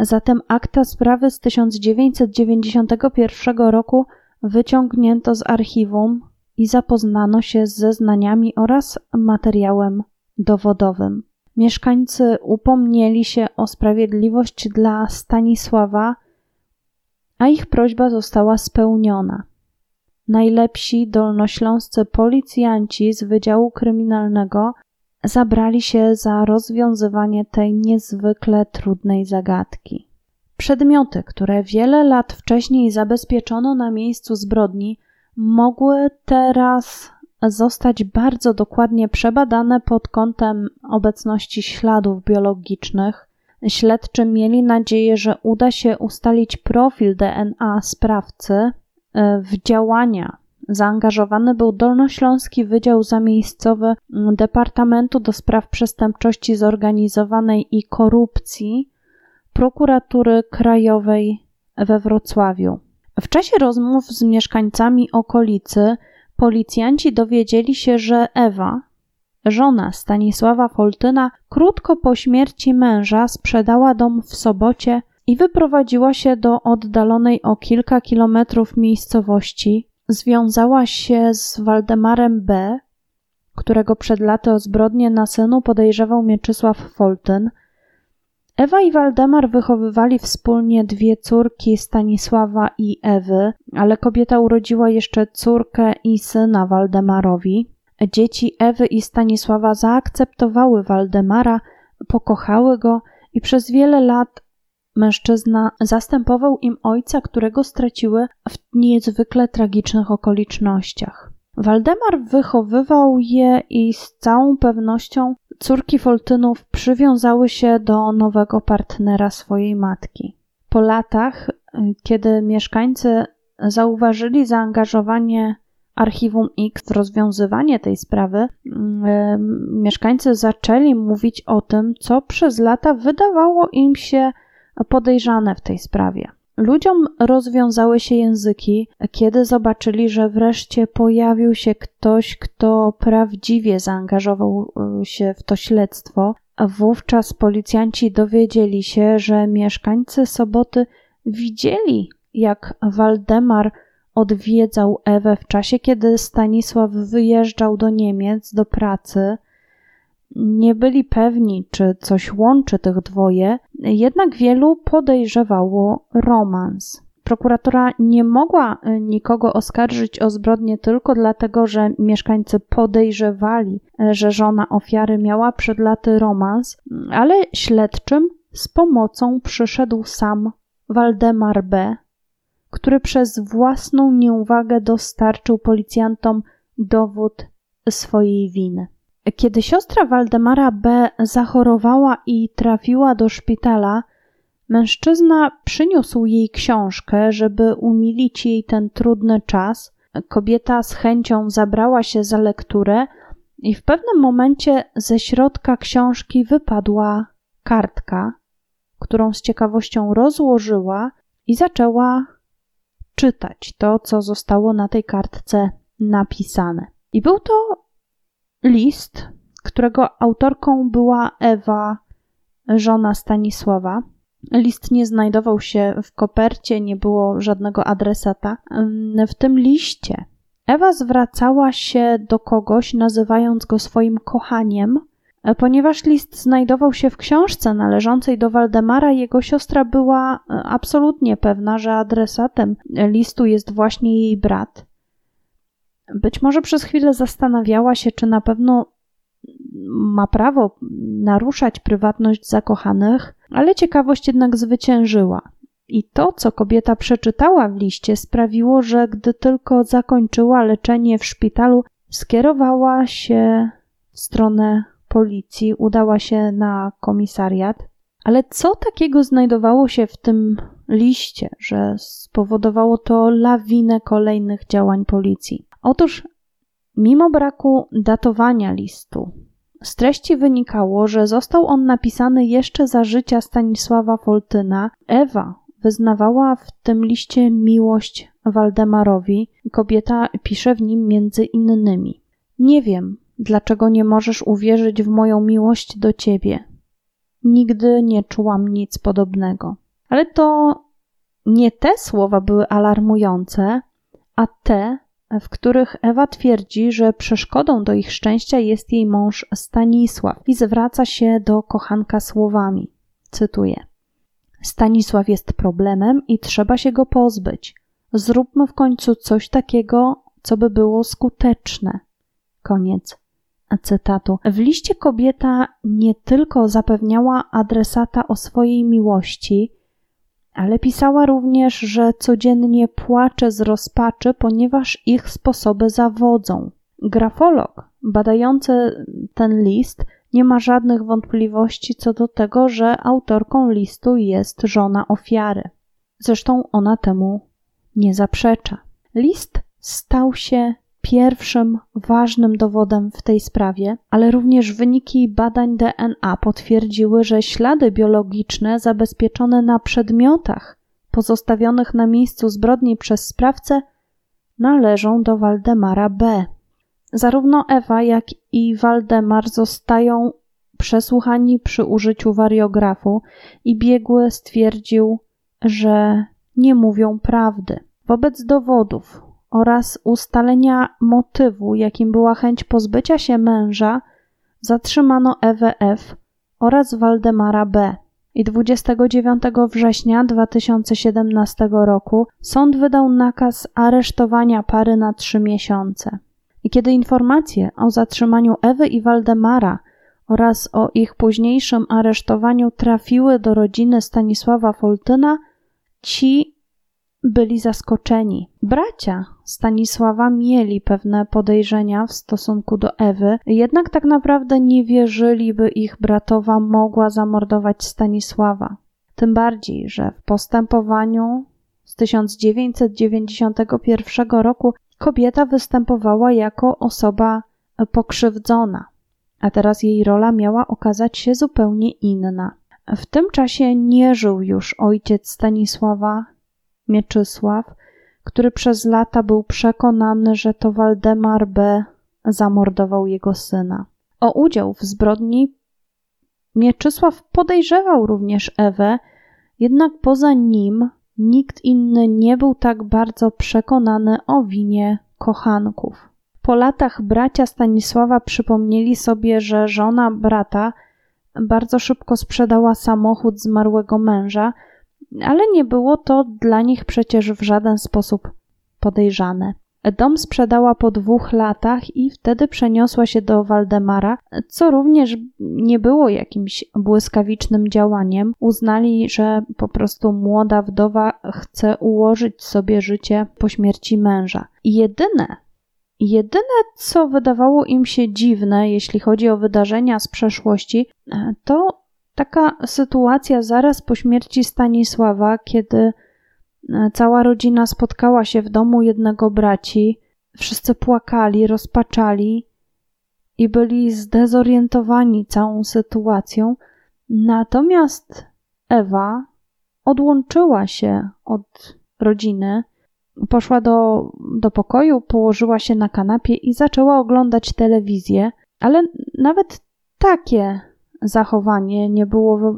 S1: Zatem akta sprawy z 1991 roku wyciągnięto z archiwum i zapoznano się z zeznaniami oraz materiałem dowodowym. Mieszkańcy upomnieli się o sprawiedliwość dla Stanisława a ich prośba została spełniona. Najlepsi dolnośląscy policjanci z Wydziału Kryminalnego zabrali się za rozwiązywanie tej niezwykle trudnej zagadki. Przedmioty, które wiele lat wcześniej zabezpieczono na miejscu zbrodni, mogły teraz zostać bardzo dokładnie przebadane pod kątem obecności śladów biologicznych, Śledczy mieli nadzieję, że uda się ustalić profil DNA sprawcy e, w działania zaangażowany był Dolnośląski Wydział Zamiejscowy Departamentu do Spraw Przestępczości Zorganizowanej i Korupcji Prokuratury Krajowej we Wrocławiu. W czasie rozmów z mieszkańcami okolicy policjanci dowiedzieli się, że Ewa, żona Stanisława Foltyna, krótko po śmierci męża sprzedała dom w Sobocie i wyprowadziła się do oddalonej o kilka kilometrów miejscowości. Związała się z Waldemarem B., którego przed laty o zbrodnię na synu podejrzewał Mieczysław Foltyn. Ewa i Waldemar wychowywali wspólnie dwie córki Stanisława i Ewy, ale kobieta urodziła jeszcze córkę i syna Waldemarowi. Dzieci Ewy i Stanisława zaakceptowały Waldemara, pokochały go i przez wiele lat Mężczyzna zastępował im ojca, którego straciły w niezwykle tragicznych okolicznościach. Waldemar wychowywał je i z całą pewnością córki Foltynów przywiązały się do nowego partnera swojej matki. Po latach, kiedy mieszkańcy zauważyli zaangażowanie Archiwum X rozwiązywanie tej sprawy, mieszkańcy zaczęli mówić o tym, co przez lata wydawało im się podejrzane w tej sprawie. Ludziom rozwiązały się języki, kiedy zobaczyli, że wreszcie pojawił się ktoś, kto prawdziwie zaangażował y, się w to śledztwo. Wówczas policjanci dowiedzieli się, że mieszkańcy Soboty widzieli, jak Waldemar odwiedzał Ewę w czasie, kiedy Stanisław wyjeżdżał do Niemiec do pracy nie byli pewni, czy coś łączy tych dwoje, jednak wielu podejrzewało romans. Prokuratura nie mogła y, nikogo oskarżyć o zbrodnię tylko dlatego, że mieszkańcy podejrzewali, y, że żona ofiary miała przed laty romans, ale śledczym z pomocą przyszedł sam Waldemar B., który przez własną nieuwagę dostarczył policjantom dowód swojej winy. Kiedy siostra Waldemara B. zachorowała i trafiła do szpitala, mężczyzna przyniósł jej książkę, żeby umilić jej ten trudny czas. Kobieta z chęcią zabrała się za lekturę i w pewnym momencie ze środka książki wypadła kartka, którą z ciekawością rozłożyła i zaczęła czytać to, co zostało na tej kartce napisane. I był to list, którego autorką była Ewa, żona Stanisława. List nie znajdował się w kopercie, nie było żadnego adresata. W tym liście Ewa zwracała się do kogoś, nazywając go swoim kochaniem. Ponieważ list znajdował się w książce należącej do Waldemara, jego siostra była absolutnie pewna, że adresatem listu jest właśnie jej brat. Być może przez chwilę zastanawiała się, czy na pewno ma prawo naruszać prywatność zakochanych, ale ciekawość jednak zwyciężyła. I to, co kobieta przeczytała w liście, sprawiło, że gdy tylko zakończyła leczenie w szpitalu, skierowała się w stronę policji, udała się na komisariat. Ale co takiego znajdowało się w tym liście, że spowodowało to lawinę kolejnych działań policji? Otóż, mimo braku datowania listu, z treści wynikało, że został on napisany jeszcze za życia Stanisława Foltyna. Ewa wyznawała w tym liście miłość Waldemarowi. Kobieta pisze w nim między innymi: Nie wiem, dlaczego nie możesz uwierzyć w moją miłość do ciebie. Nigdy nie czułam nic podobnego. Ale to nie te słowa były alarmujące, a te, w których Ewa twierdzi, że przeszkodą do ich szczęścia jest jej mąż Stanisław i zwraca się do kochanka słowami. Cytuję: Stanisław jest problemem i trzeba się go pozbyć. Zróbmy w końcu coś takiego, co by było skuteczne. Koniec cytatu. W liście kobieta nie tylko zapewniała adresata o swojej miłości, ale pisała również, że codziennie płacze z rozpaczy, ponieważ ich sposoby zawodzą. Grafolog badający ten list nie ma żadnych wątpliwości co do tego, że autorką listu jest żona ofiary. Zresztą ona temu nie zaprzecza. List stał się pierwszym ważnym dowodem w tej sprawie, ale również wyniki badań DNA potwierdziły, że ślady biologiczne zabezpieczone na przedmiotach pozostawionych na miejscu zbrodni przez sprawcę należą do Waldemara B. Zarówno Ewa, jak i Waldemar zostają przesłuchani przy użyciu wariografu i biegły stwierdził, że nie mówią prawdy. Wobec dowodów oraz ustalenia motywu, jakim była chęć pozbycia się męża, zatrzymano Ewę F. oraz Waldemara B. I 29 września 2017 roku sąd wydał nakaz aresztowania pary na trzy miesiące. I kiedy informacje o zatrzymaniu Ewy i Waldemara oraz o ich późniejszym aresztowaniu trafiły do rodziny Stanisława Foltyna, ci byli zaskoczeni. Bracia Stanisława mieli pewne podejrzenia w stosunku do Ewy, jednak tak naprawdę nie wierzyli, by ich bratowa mogła zamordować Stanisława. Tym bardziej, że w postępowaniu z 1991 roku kobieta występowała jako osoba pokrzywdzona, a teraz jej rola miała okazać się zupełnie inna. W tym czasie nie żył już ojciec Stanisława, Mieczysław, który przez lata był przekonany, że to Waldemar B. zamordował jego syna. O udział w zbrodni Mieczysław podejrzewał również Ewę, jednak poza nim nikt inny nie był tak bardzo przekonany o winie kochanków. Po latach bracia Stanisława przypomnieli sobie, że żona brata bardzo szybko sprzedała samochód zmarłego męża, ale nie było to dla nich przecież w żaden sposób podejrzane. Dom sprzedała po dwóch latach i wtedy przeniosła się do Waldemara, co również nie było jakimś błyskawicznym działaniem. Uznali, że po prostu młoda wdowa chce ułożyć sobie życie po śmierci męża. Jedyne, jedyne co wydawało im się dziwne, jeśli chodzi o wydarzenia z przeszłości, to taka sytuacja zaraz po śmierci Stanisława, kiedy e, cała rodzina spotkała się w domu jednego braci, wszyscy płakali, rozpaczali i byli zdezorientowani całą sytuacją. Natomiast Ewa odłączyła się od rodziny, poszła do, do pokoju, położyła się na kanapie i zaczęła oglądać telewizję, ale nawet takie zachowanie nie było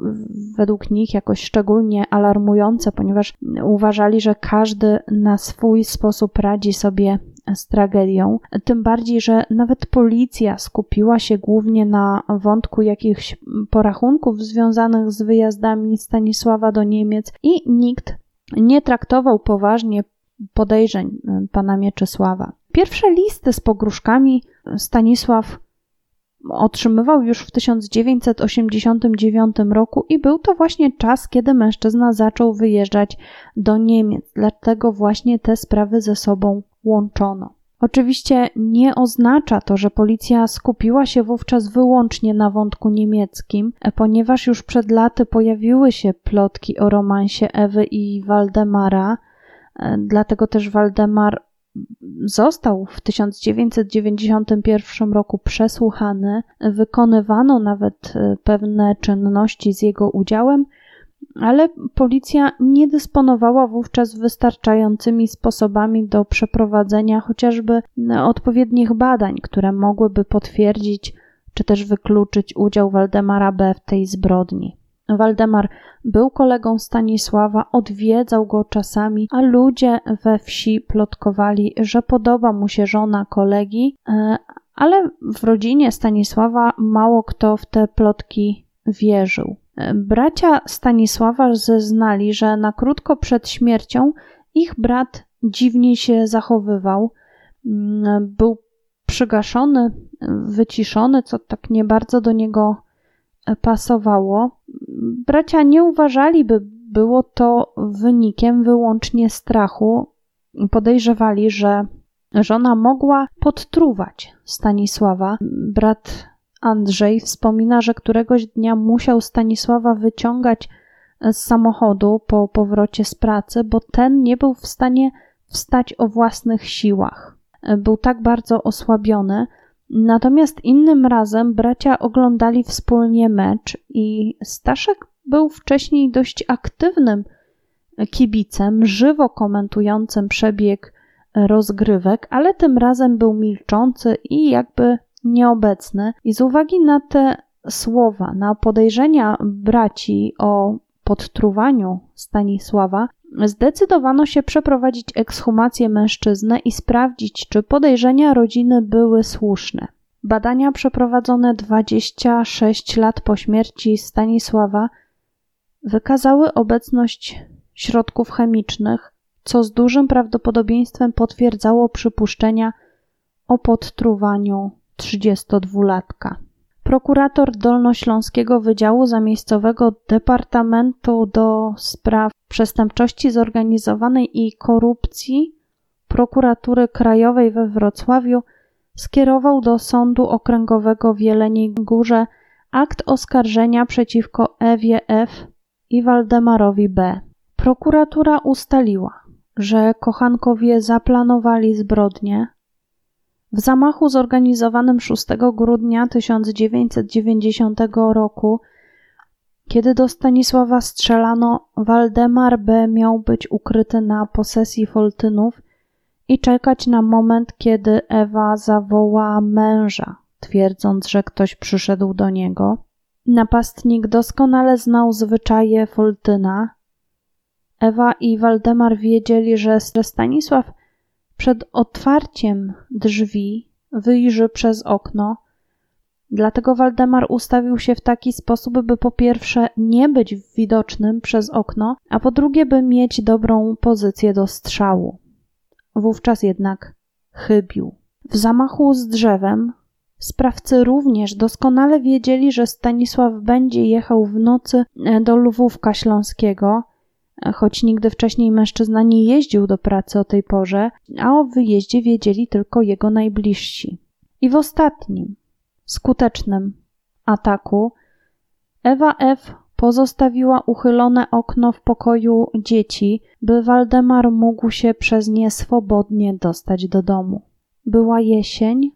S1: według nich jakoś szczególnie alarmujące, ponieważ uważali, że każdy na swój sposób radzi sobie z tragedią. Tym bardziej, że nawet policja skupiła się głównie na wątku jakichś porachunków związanych z wyjazdami Stanisława do Niemiec i nikt nie traktował poważnie podejrzeń pana Mieczysława. Pierwsze listy z pogróżkami Stanisław otrzymywał już w 1989 roku i był to właśnie czas, kiedy mężczyzna zaczął wyjeżdżać do Niemiec. Dlatego właśnie te sprawy ze sobą łączono. Oczywiście nie oznacza to, że policja skupiła się wówczas wyłącznie na wątku niemieckim, ponieważ już przed laty pojawiły się plotki o romansie Ewy i Waldemara. Dlatego też Waldemar Został w 1991 roku przesłuchany, wykonywano nawet e, pewne czynności z jego udziałem, ale policja nie dysponowała wówczas wystarczającymi sposobami do przeprowadzenia chociażby odpowiednich badań, które mogłyby potwierdzić czy też wykluczyć udział Waldemara B. w tej zbrodni. Waldemar był kolegą Stanisława, odwiedzał go czasami, a ludzie we wsi plotkowali, że podoba mu się żona kolegi, e, ale w rodzinie Stanisława mało kto w te plotki wierzył. E, bracia Stanisława zeznali, że na krótko przed śmiercią ich brat dziwnie się zachowywał. Mm, był przygaszony, wyciszony, co tak nie bardzo do niego pasowało. Bracia nie uważali, by było to wynikiem wyłącznie strachu. Podejrzewali, że żona mogła podtruwać Stanisława. Brat Andrzej wspomina, że któregoś dnia musiał Stanisława wyciągać z samochodu po powrocie z pracy, bo ten nie był w stanie wstać o własnych siłach. Był tak bardzo osłabiony. Natomiast innym razem bracia oglądali wspólnie mecz i Staszek był wcześniej dość aktywnym kibicem, żywo komentującym przebieg rozgrywek, ale tym razem był milczący i jakby nieobecny. I z uwagi na te słowa, na podejrzenia braci o podtruwaniu Stanisława, zdecydowano się przeprowadzić ekshumację mężczyzny i sprawdzić, czy podejrzenia rodziny były słuszne. Badania przeprowadzone 26 lat po śmierci Stanisława wykazały obecność środków chemicznych, co z dużym prawdopodobieństwem potwierdzało przypuszczenia o podtruwaniu 32-latka. Prokurator Dolnośląskiego Wydziału Zamiejscowego Departamentu do Spraw Przestępczości Zorganizowanej i Korupcji Prokuratury Krajowej we Wrocławiu skierował do Sądu Okręgowego w Jeleniej Górze akt oskarżenia przeciwko Ewie F. i Waldemarowi B. Prokuratura ustaliła, że kochankowie zaplanowali zbrodnię, w zamachu zorganizowanym 6 grudnia 1990 roku, kiedy do Stanisława strzelano, Waldemar B. miał być ukryty na posesji Foltynów i czekać na moment, kiedy Ewa zawoła męża, twierdząc, że ktoś przyszedł do niego. Napastnik doskonale znał zwyczaje Foltyna. Ewa i Waldemar wiedzieli, że Stanisław przed otwarciem drzwi wyjrzy przez okno. Dlatego Waldemar ustawił się w taki sposób, by po pierwsze nie być widocznym przez okno, a po drugie, by mieć dobrą pozycję do strzału. Wówczas jednak chybił. W zamachu z drzewem sprawcy również doskonale wiedzieli, że Stanisław będzie jechał w nocy do Lwówka Śląskiego, choć nigdy wcześniej mężczyzna nie jeździł do pracy o tej porze, a o wyjeździe wiedzieli tylko jego najbliżsi. I w ostatnim, skutecznym ataku Ewa F. pozostawiła uchylone okno w pokoju dzieci, by Waldemar mógł się przez nie swobodnie dostać do domu. Była jesień,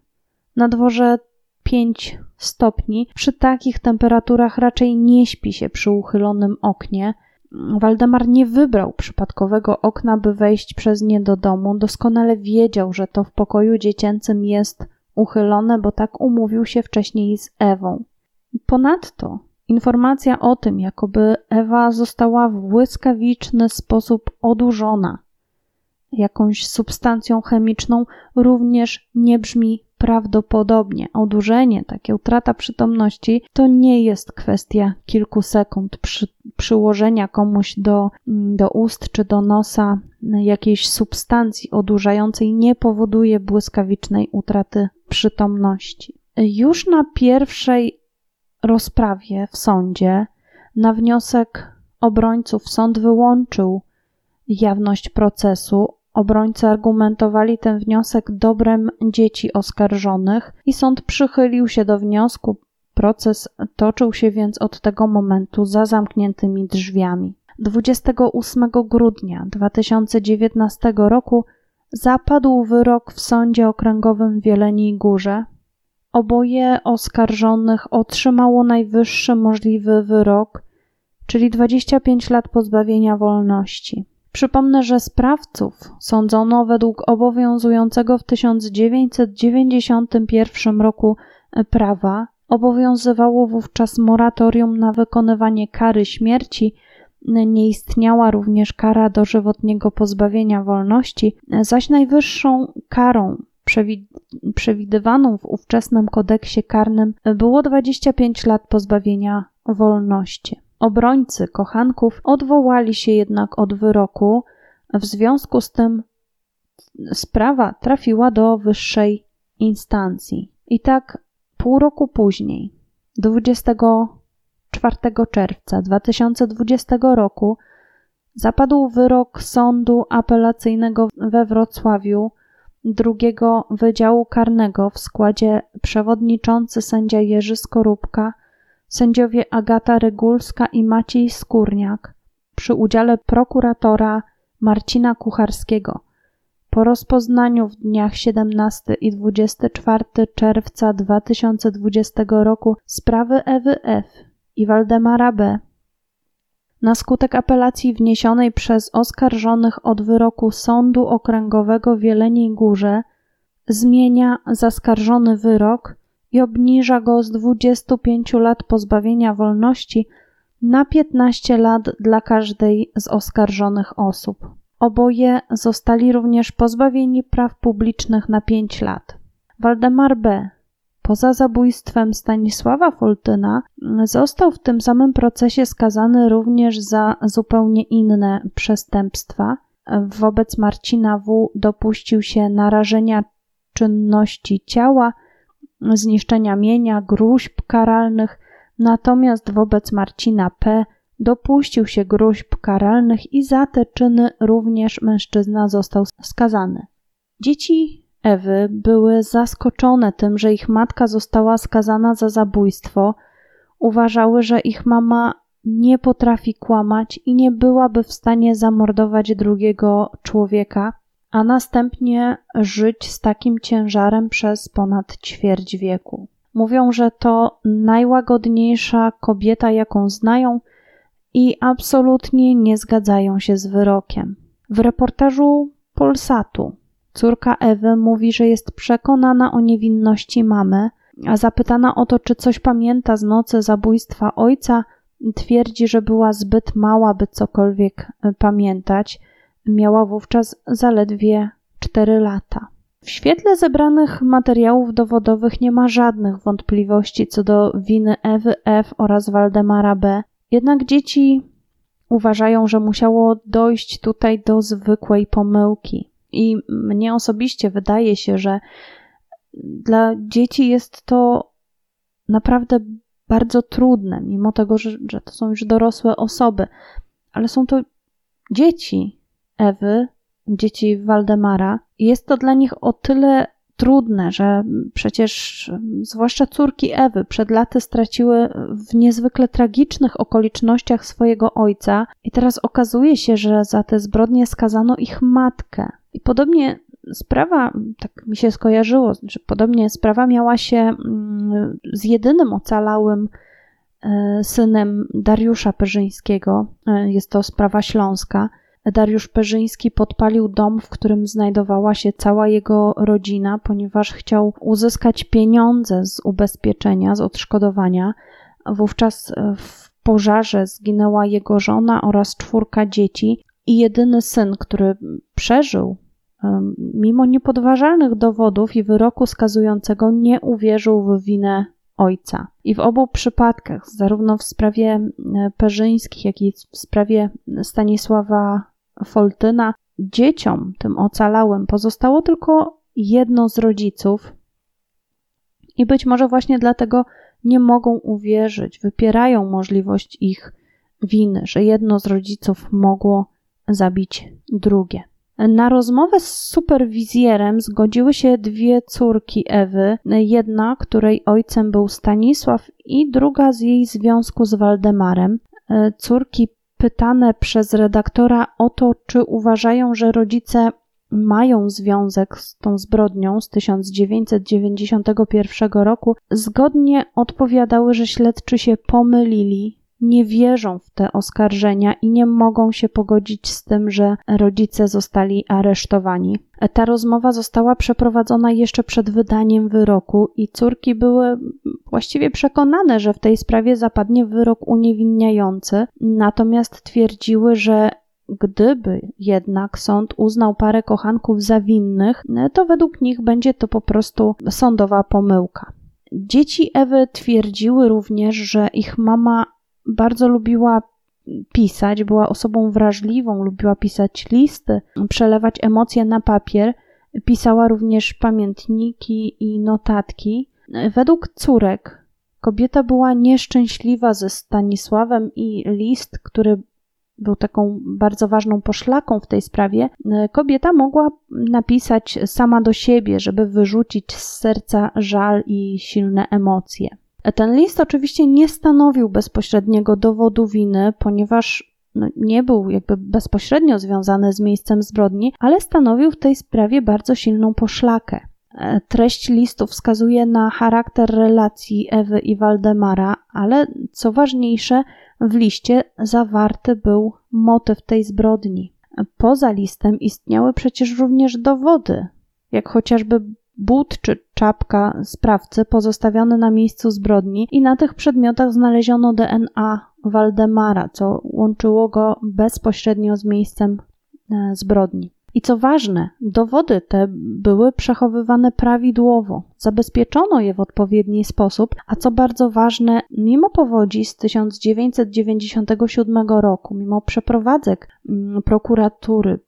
S1: na dworze 5 stopni. Przy takich temperaturach raczej nie śpi się przy uchylonym oknie, Waldemar nie wybrał przypadkowego okna, by wejść przez nie do domu. Doskonale wiedział, że to w pokoju dziecięcym jest uchylone, bo tak umówił się wcześniej z Ewą. Ponadto informacja o tym, jakoby Ewa została w błyskawiczny sposób odurzona jakąś substancją chemiczną, również nie brzmi prawdopodobnie. Odurzenie, takie utrata przytomności, to nie jest kwestia kilku sekund przy, przyłożenia komuś do, do ust czy do nosa jakiejś substancji odurzającej, nie powoduje błyskawicznej utraty przytomności. Już na pierwszej rozprawie w sądzie, na wniosek obrońców, sąd wyłączył jawność procesu, Obrońcy argumentowali ten wniosek dobrem dzieci oskarżonych i sąd przychylił się do wniosku. Proces toczył się więc od tego momentu za zamkniętymi drzwiami. 28 grudnia 2019 roku zapadł wyrok w sądzie okręgowym w Jeleniej Górze. Oboje oskarżonych otrzymało najwyższy możliwy wyrok, czyli 25 lat pozbawienia wolności. Przypomnę, że sprawców sądzono według obowiązującego w 1991 roku prawa. Obowiązywało wówczas moratorium na wykonywanie kary śmierci. Nie istniała również kara dożywotniego pozbawienia wolności, zaś najwyższą karą przewidywaną w ówczesnym kodeksie karnym było 25 lat pozbawienia wolności. Obrońcy kochanków odwołali się jednak od wyroku, w związku z tym sprawa trafiła do wyższej instancji. I tak pół roku później, 24 czerwca 2020 roku, zapadł wyrok Sądu Apelacyjnego we Wrocławiu drugiego Wydziału Karnego w składzie przewodniczący sędzia Jerzy Skorupka sędziowie Agata Regulska i Maciej Skórniak przy udziale prokuratora Marcina Kucharskiego Po rozpoznaniu w dniach 17 i 24 czerwca 2020 roku sprawy Ewy F. i Waldemara B. Na skutek apelacji wniesionej przez oskarżonych od wyroku Sądu Okręgowego w Jeleniej Górze zmienia zaskarżony wyrok i obniża go z 25 lat pozbawienia wolności na 15 lat dla każdej z oskarżonych osób. Oboje zostali również pozbawieni praw publicznych na 5 lat. Waldemar B. Poza zabójstwem Stanisława Foltyna został w tym samym procesie skazany również za zupełnie inne przestępstwa. Wobec Marcina W. dopuścił się narażenia czynności ciała, zniszczenia mienia, gruźb karalnych, natomiast wobec Marcina P. dopuścił się gruźb karalnych i za te czyny również mężczyzna został skazany. Dzieci Ewy były zaskoczone tym, że ich matka została skazana za zabójstwo. Uważały, że ich mama nie potrafi kłamać i nie byłaby w stanie zamordować drugiego człowieka, a następnie żyć z takim ciężarem przez ponad ćwierć wieku. Mówią, że to najłagodniejsza kobieta, jaką znają, i absolutnie nie zgadzają się z wyrokiem. W reportażu Polsatu córka Ewy mówi, że jest przekonana o niewinności mamy, a zapytana o to, czy coś pamięta z nocy zabójstwa ojca, twierdzi, że była zbyt mała, by cokolwiek pamiętać. Miała wówczas zaledwie 4 lata. W świetle zebranych materiałów dowodowych nie ma żadnych wątpliwości co do winy Ewy F. oraz Waldemara B. Jednak dzieci uważają, że musiało dojść tutaj do zwykłej pomyłki. I mnie osobiście wydaje się, że dla dzieci jest to naprawdę bardzo trudne, mimo tego, że, że to są już dorosłe osoby, ale są to dzieci Ewy, dzieci Waldemara. Jest to dla nich o tyle trudne, że przecież zwłaszcza córki Ewy przed laty straciły w niezwykle tragicznych okolicznościach swojego ojca, i teraz okazuje się, że za te zbrodnie skazano ich matkę. I podobnie sprawa, tak mi się skojarzyło, że podobnie sprawa miała się mm, z jedynym ocalałym e, synem Dariusza Perzyńskiego. E, jest to sprawa śląska. Dariusz Perzyński podpalił dom, w którym znajdowała się cała jego rodzina, ponieważ chciał uzyskać pieniądze z ubezpieczenia, z odszkodowania. Wówczas e, w pożarze zginęła jego żona oraz czwórka dzieci, i jedyny syn, który przeżył, mimo niepodważalnych dowodów i wyroku skazującego, nie uwierzył w winę ojca. I w obu przypadkach, zarówno w sprawie Perzyńskich, jak i w sprawie Stanisława Foltyna, dzieciom, tym ocalałym, pozostało tylko jedno z rodziców. I być może właśnie dlatego nie mogą uwierzyć, wypierają możliwość ich winy, że jedno z rodziców mogło zabić drugie. Na rozmowę z superwizjerem zgodziły się dwie córki Ewy, jedna, której ojcem był Stanisław, i druga z jej związku z Waldemarem. Córki pytane przez redaktora o to, czy uważają, że rodzice mają związek z tą zbrodnią z 1991 roku, zgodnie odpowiadały, że śledczy się pomylili nie wierzą w te oskarżenia i nie mogą się pogodzić z tym, że rodzice zostali aresztowani. Ta rozmowa została przeprowadzona jeszcze przed wydaniem wyroku i córki były właściwie przekonane, że w tej sprawie zapadnie wyrok uniewinniający, natomiast twierdziły, że Gdyby jednak sąd uznał parę kochanków za winnych, to według nich będzie to po prostu sądowa pomyłka. Dzieci Ewy twierdziły również, że ich mama bardzo lubiła pisać, była osobą wrażliwą, lubiła pisać listy, przelewać emocje na papier. Pisała również pamiętniki i notatki. Według córek kobieta była nieszczęśliwa ze Stanisławem i list, który był taką bardzo ważną poszlaką w tej sprawie, kobieta mogła napisać sama do siebie, żeby wyrzucić z serca żal i silne emocje. Ten list oczywiście nie stanowił bezpośredniego dowodu winy, ponieważ no, nie był jakby bezpośrednio związany z miejscem zbrodni, ale stanowił w tej sprawie bardzo silną poszlakę. E, treść listu wskazuje na charakter relacji Ewy i Waldemara, ale co ważniejsze, w liście zawarty był motyw tej zbrodni. Poza listem istniały przecież również dowody, jak chociażby but czy czapka sprawcy pozostawione na miejscu zbrodni i na tych przedmiotach znaleziono DNA Waldemara, co łączyło go bezpośrednio z miejscem e, zbrodni. I co ważne, dowody te były przechowywane prawidłowo, zabezpieczono je w odpowiedni sposób, a co bardzo ważne, mimo powodzi z 1997 roku, mimo przeprowadzek mm, prokuratury,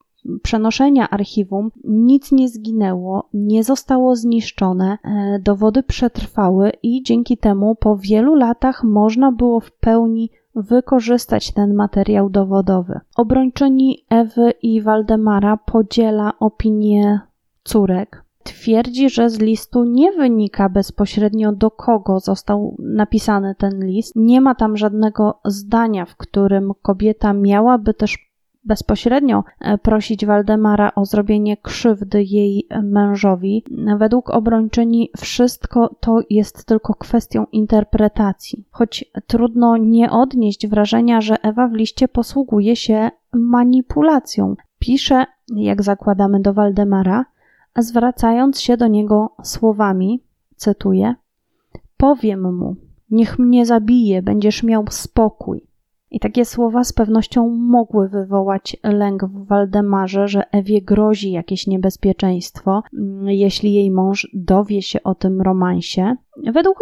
S1: przenoszenia archiwum, nic nie zginęło, nie zostało zniszczone, e, dowody przetrwały i dzięki temu po wielu latach można było w pełni wykorzystać ten materiał dowodowy. Obrończyni Ewy i Waldemara podziela opinię córek. Twierdzi, że z listu nie wynika bezpośrednio do kogo został napisany ten list. Nie ma tam żadnego zdania, w którym kobieta miałaby też bezpośrednio e, prosić Waldemara o zrobienie krzywdy jej mężowi. Według obrończyni wszystko to jest tylko kwestią interpretacji, choć trudno nie odnieść wrażenia, że Ewa w liście posługuje się manipulacją. Pisze, jak zakładamy do Waldemara, zwracając się do niego słowami, cytuję: Powiem mu, niech mnie zabije, będziesz miał spokój. I takie słowa z pewnością mogły wywołać lęk w Waldemarze, że Ewie grozi jakieś niebezpieczeństwo, mm, jeśli jej mąż dowie się o tym romansie. Według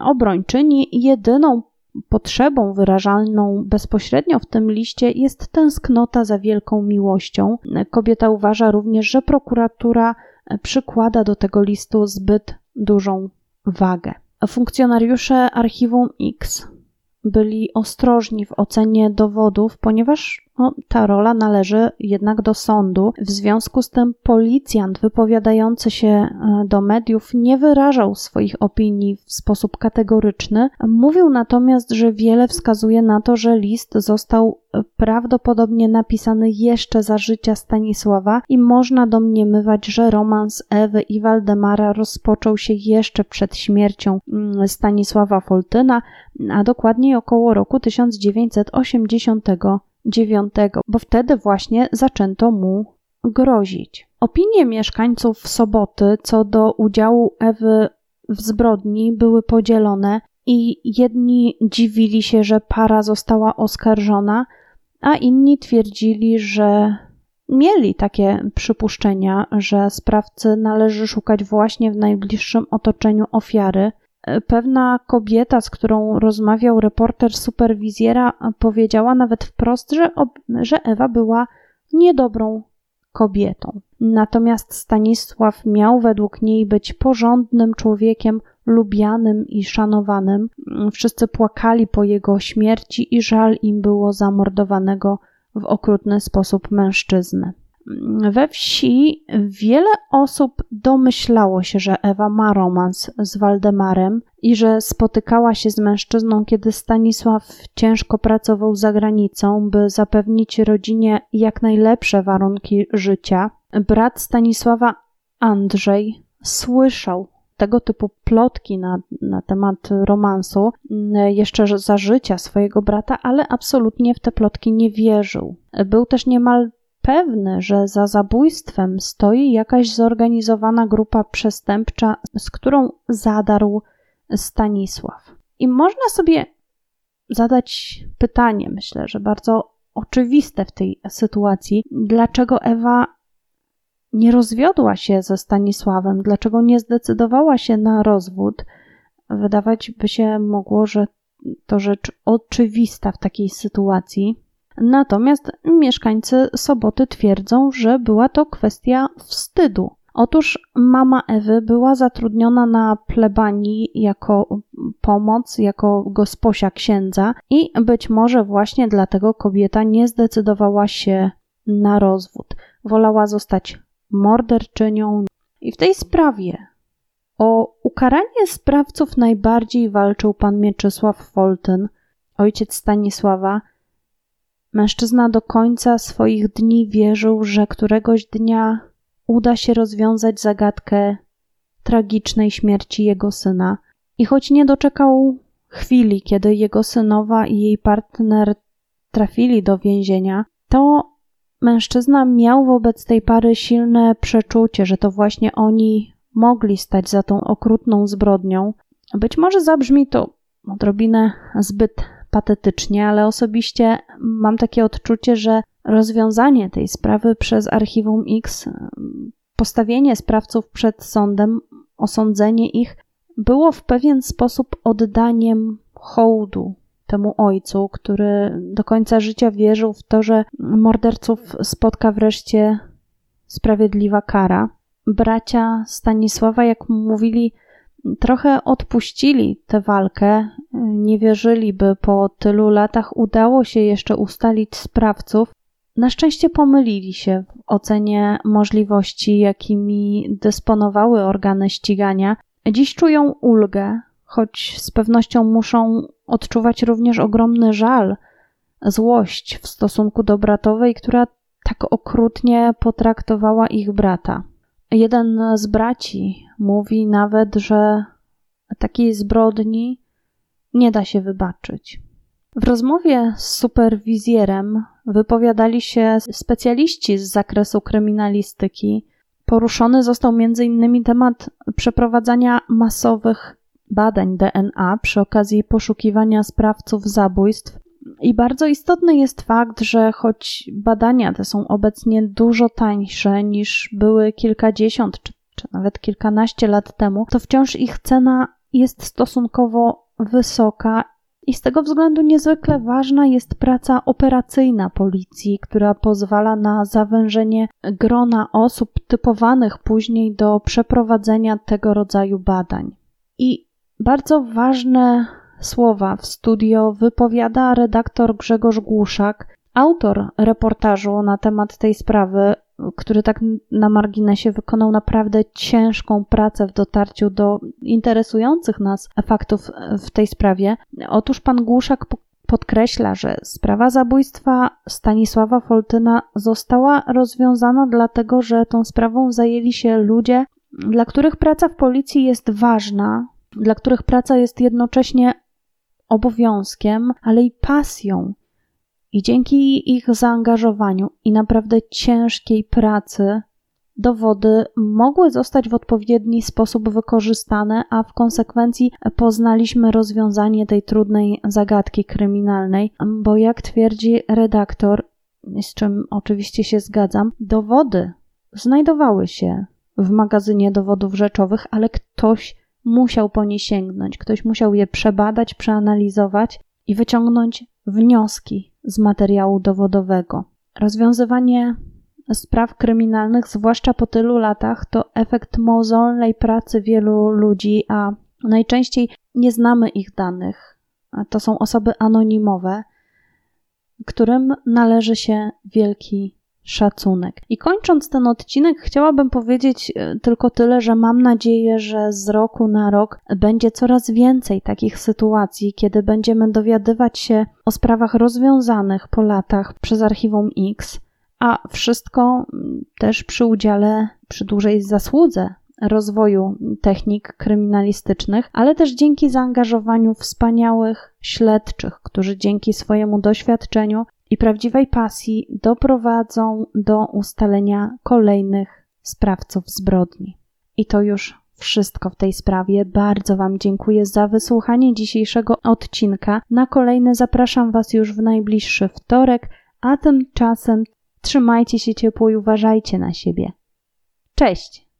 S1: obrończyni jedyną potrzebą wyrażaną bezpośrednio w tym liście jest tęsknota za wielką miłością. Kobieta uważa również, że prokuratura przykłada do tego listu zbyt dużą wagę. Funkcjonariusze archiwum X byli ostrożni w ocenie dowodów, ponieważ no, ta rola należy jednak do sądu. W związku z tym policjant wypowiadający się e, do mediów nie wyrażał swoich opinii w sposób kategoryczny. Mówił natomiast, że wiele wskazuje na to, że list został e, prawdopodobnie napisany jeszcze za życia Stanisława i można domniemywać, że romans Ewy i Waldemara rozpoczął się jeszcze przed śmiercią mm, Stanisława Foltyna, a dokładniej około roku 1980 dziewiątego, bo wtedy właśnie zaczęto mu grozić. Opinie mieszkańców Soboty co do udziału Ewy w zbrodni były podzielone i jedni dziwili się, że para została oskarżona, a inni twierdzili, że mieli takie przypuszczenia, że sprawcy należy szukać właśnie w najbliższym otoczeniu ofiary – Pewna kobieta, z którą rozmawiał reporter superwizjera, powiedziała nawet wprost, że, że Ewa była niedobrą kobietą. Natomiast Stanisław miał według niej być porządnym człowiekiem, lubianym i szanowanym. Wszyscy płakali po jego śmierci i żal im było zamordowanego w okrutny sposób mężczyzny. We wsi wiele osób domyślało się, że Ewa ma romans z Waldemarem i że spotykała się z mężczyzną, kiedy Stanisław ciężko pracował za granicą, by zapewnić rodzinie jak najlepsze warunki życia. Brat Stanisława, Andrzej, słyszał tego typu plotki na, na temat romansu jeszcze za życia swojego brata, ale absolutnie w te plotki nie wierzył. Był też niemal pewny, że za zabójstwem stoi jakaś zorganizowana grupa przestępcza, z którą zadarł Stanisław. I można sobie zadać pytanie, myślę, że bardzo oczywiste w tej sytuacji, dlaczego Ewa nie rozwiodła się ze Stanisławem, dlaczego nie zdecydowała się na rozwód. Wydawać by się mogło, że to rzecz oczywista w takiej sytuacji. Natomiast mieszkańcy Soboty twierdzą, że była to kwestia wstydu. Otóż mama Ewy była zatrudniona na plebanii jako pomoc, jako gosposia księdza i być może właśnie dlatego kobieta nie zdecydowała się na rozwód. Wolała zostać morderczynią. I w tej sprawie o ukaranie sprawców najbardziej walczył pan Mieczysław Foltyn, ojciec Stanisława, Mężczyzna do końca swoich dni wierzył, że któregoś dnia uda się rozwiązać zagadkę tragicznej śmierci jego syna. I choć nie doczekał chwili, kiedy jego synowa i jej partner trafili do więzienia, to mężczyzna miał wobec tej pary silne przeczucie, że to właśnie oni mogli stać za tą okrutną zbrodnią. Być może zabrzmi to odrobinę zbyt patetycznie, ale osobiście mam takie odczucie, że rozwiązanie tej sprawy przez archiwum X, postawienie sprawców przed sądem, osądzenie ich, było w pewien sposób oddaniem hołdu temu ojcu, który do końca życia wierzył w to, że morderców spotka wreszcie sprawiedliwa kara. Bracia Stanisława, jak mówili, trochę odpuścili tę walkę, nie wierzyli, by po tylu latach udało się jeszcze ustalić sprawców. Na szczęście pomylili się w ocenie możliwości, jakimi dysponowały organy ścigania. Dziś czują ulgę, choć z pewnością muszą odczuwać również ogromny żal, złość w stosunku do bratowej, która tak okrutnie potraktowała ich brata. Jeden z braci mówi nawet, że takiej zbrodni nie da się wybaczyć. W rozmowie z superwizjerem wypowiadali się specjaliści z zakresu kryminalistyki. Poruszony został m.in. temat przeprowadzania masowych badań DNA przy okazji poszukiwania sprawców zabójstw. I bardzo istotny jest fakt, że choć badania te są obecnie dużo tańsze niż były kilkadziesiąt czy, czy nawet kilkanaście lat temu, to wciąż ich cena jest stosunkowo wysoka i z tego względu niezwykle ważna jest praca operacyjna policji, która pozwala na zawężenie grona osób typowanych później do przeprowadzenia tego rodzaju badań. I bardzo ważne słowa w studio wypowiada redaktor Grzegorz Głuszak, autor reportażu na temat tej sprawy, który tak na marginesie wykonał naprawdę ciężką pracę w dotarciu do interesujących nas faktów w tej sprawie. Otóż pan Głuszak podkreśla, że sprawa zabójstwa Stanisława Foltyna została rozwiązana dlatego, że tą sprawą zajęli się ludzie, dla których praca w policji jest ważna, dla których praca jest jednocześnie obowiązkiem, ale i pasją. I dzięki ich zaangażowaniu i naprawdę ciężkiej pracy dowody mogły zostać w odpowiedni sposób wykorzystane, a w konsekwencji poznaliśmy rozwiązanie tej trudnej zagadki kryminalnej, bo jak twierdzi redaktor, z czym oczywiście się zgadzam, dowody znajdowały się w magazynie dowodów rzeczowych, ale ktoś musiał po nie sięgnąć, ktoś musiał je przebadać, przeanalizować i wyciągnąć wnioski z materiału dowodowego. Rozwiązywanie spraw kryminalnych, zwłaszcza po tylu latach, to efekt mozolnej pracy wielu ludzi, a najczęściej nie znamy ich danych. To są osoby anonimowe, którym należy się wielki szacunek. I kończąc ten odcinek, chciałabym powiedzieć e, tylko tyle, że mam nadzieję, że z roku na rok będzie coraz więcej takich sytuacji, kiedy będziemy dowiadywać się o sprawach rozwiązanych po latach przez Archiwum X, a wszystko mm, też przy udziale, przy dużej zasłudze rozwoju technik kryminalistycznych, ale też dzięki zaangażowaniu wspaniałych śledczych, którzy dzięki swojemu doświadczeniu i prawdziwej pasji doprowadzą do ustalenia kolejnych sprawców zbrodni. I to już wszystko w tej sprawie. Bardzo Wam dziękuję za wysłuchanie dzisiejszego odcinka. Na kolejny zapraszam Was już w najbliższy wtorek, a tymczasem trzymajcie się ciepło i uważajcie na siebie. Cześć!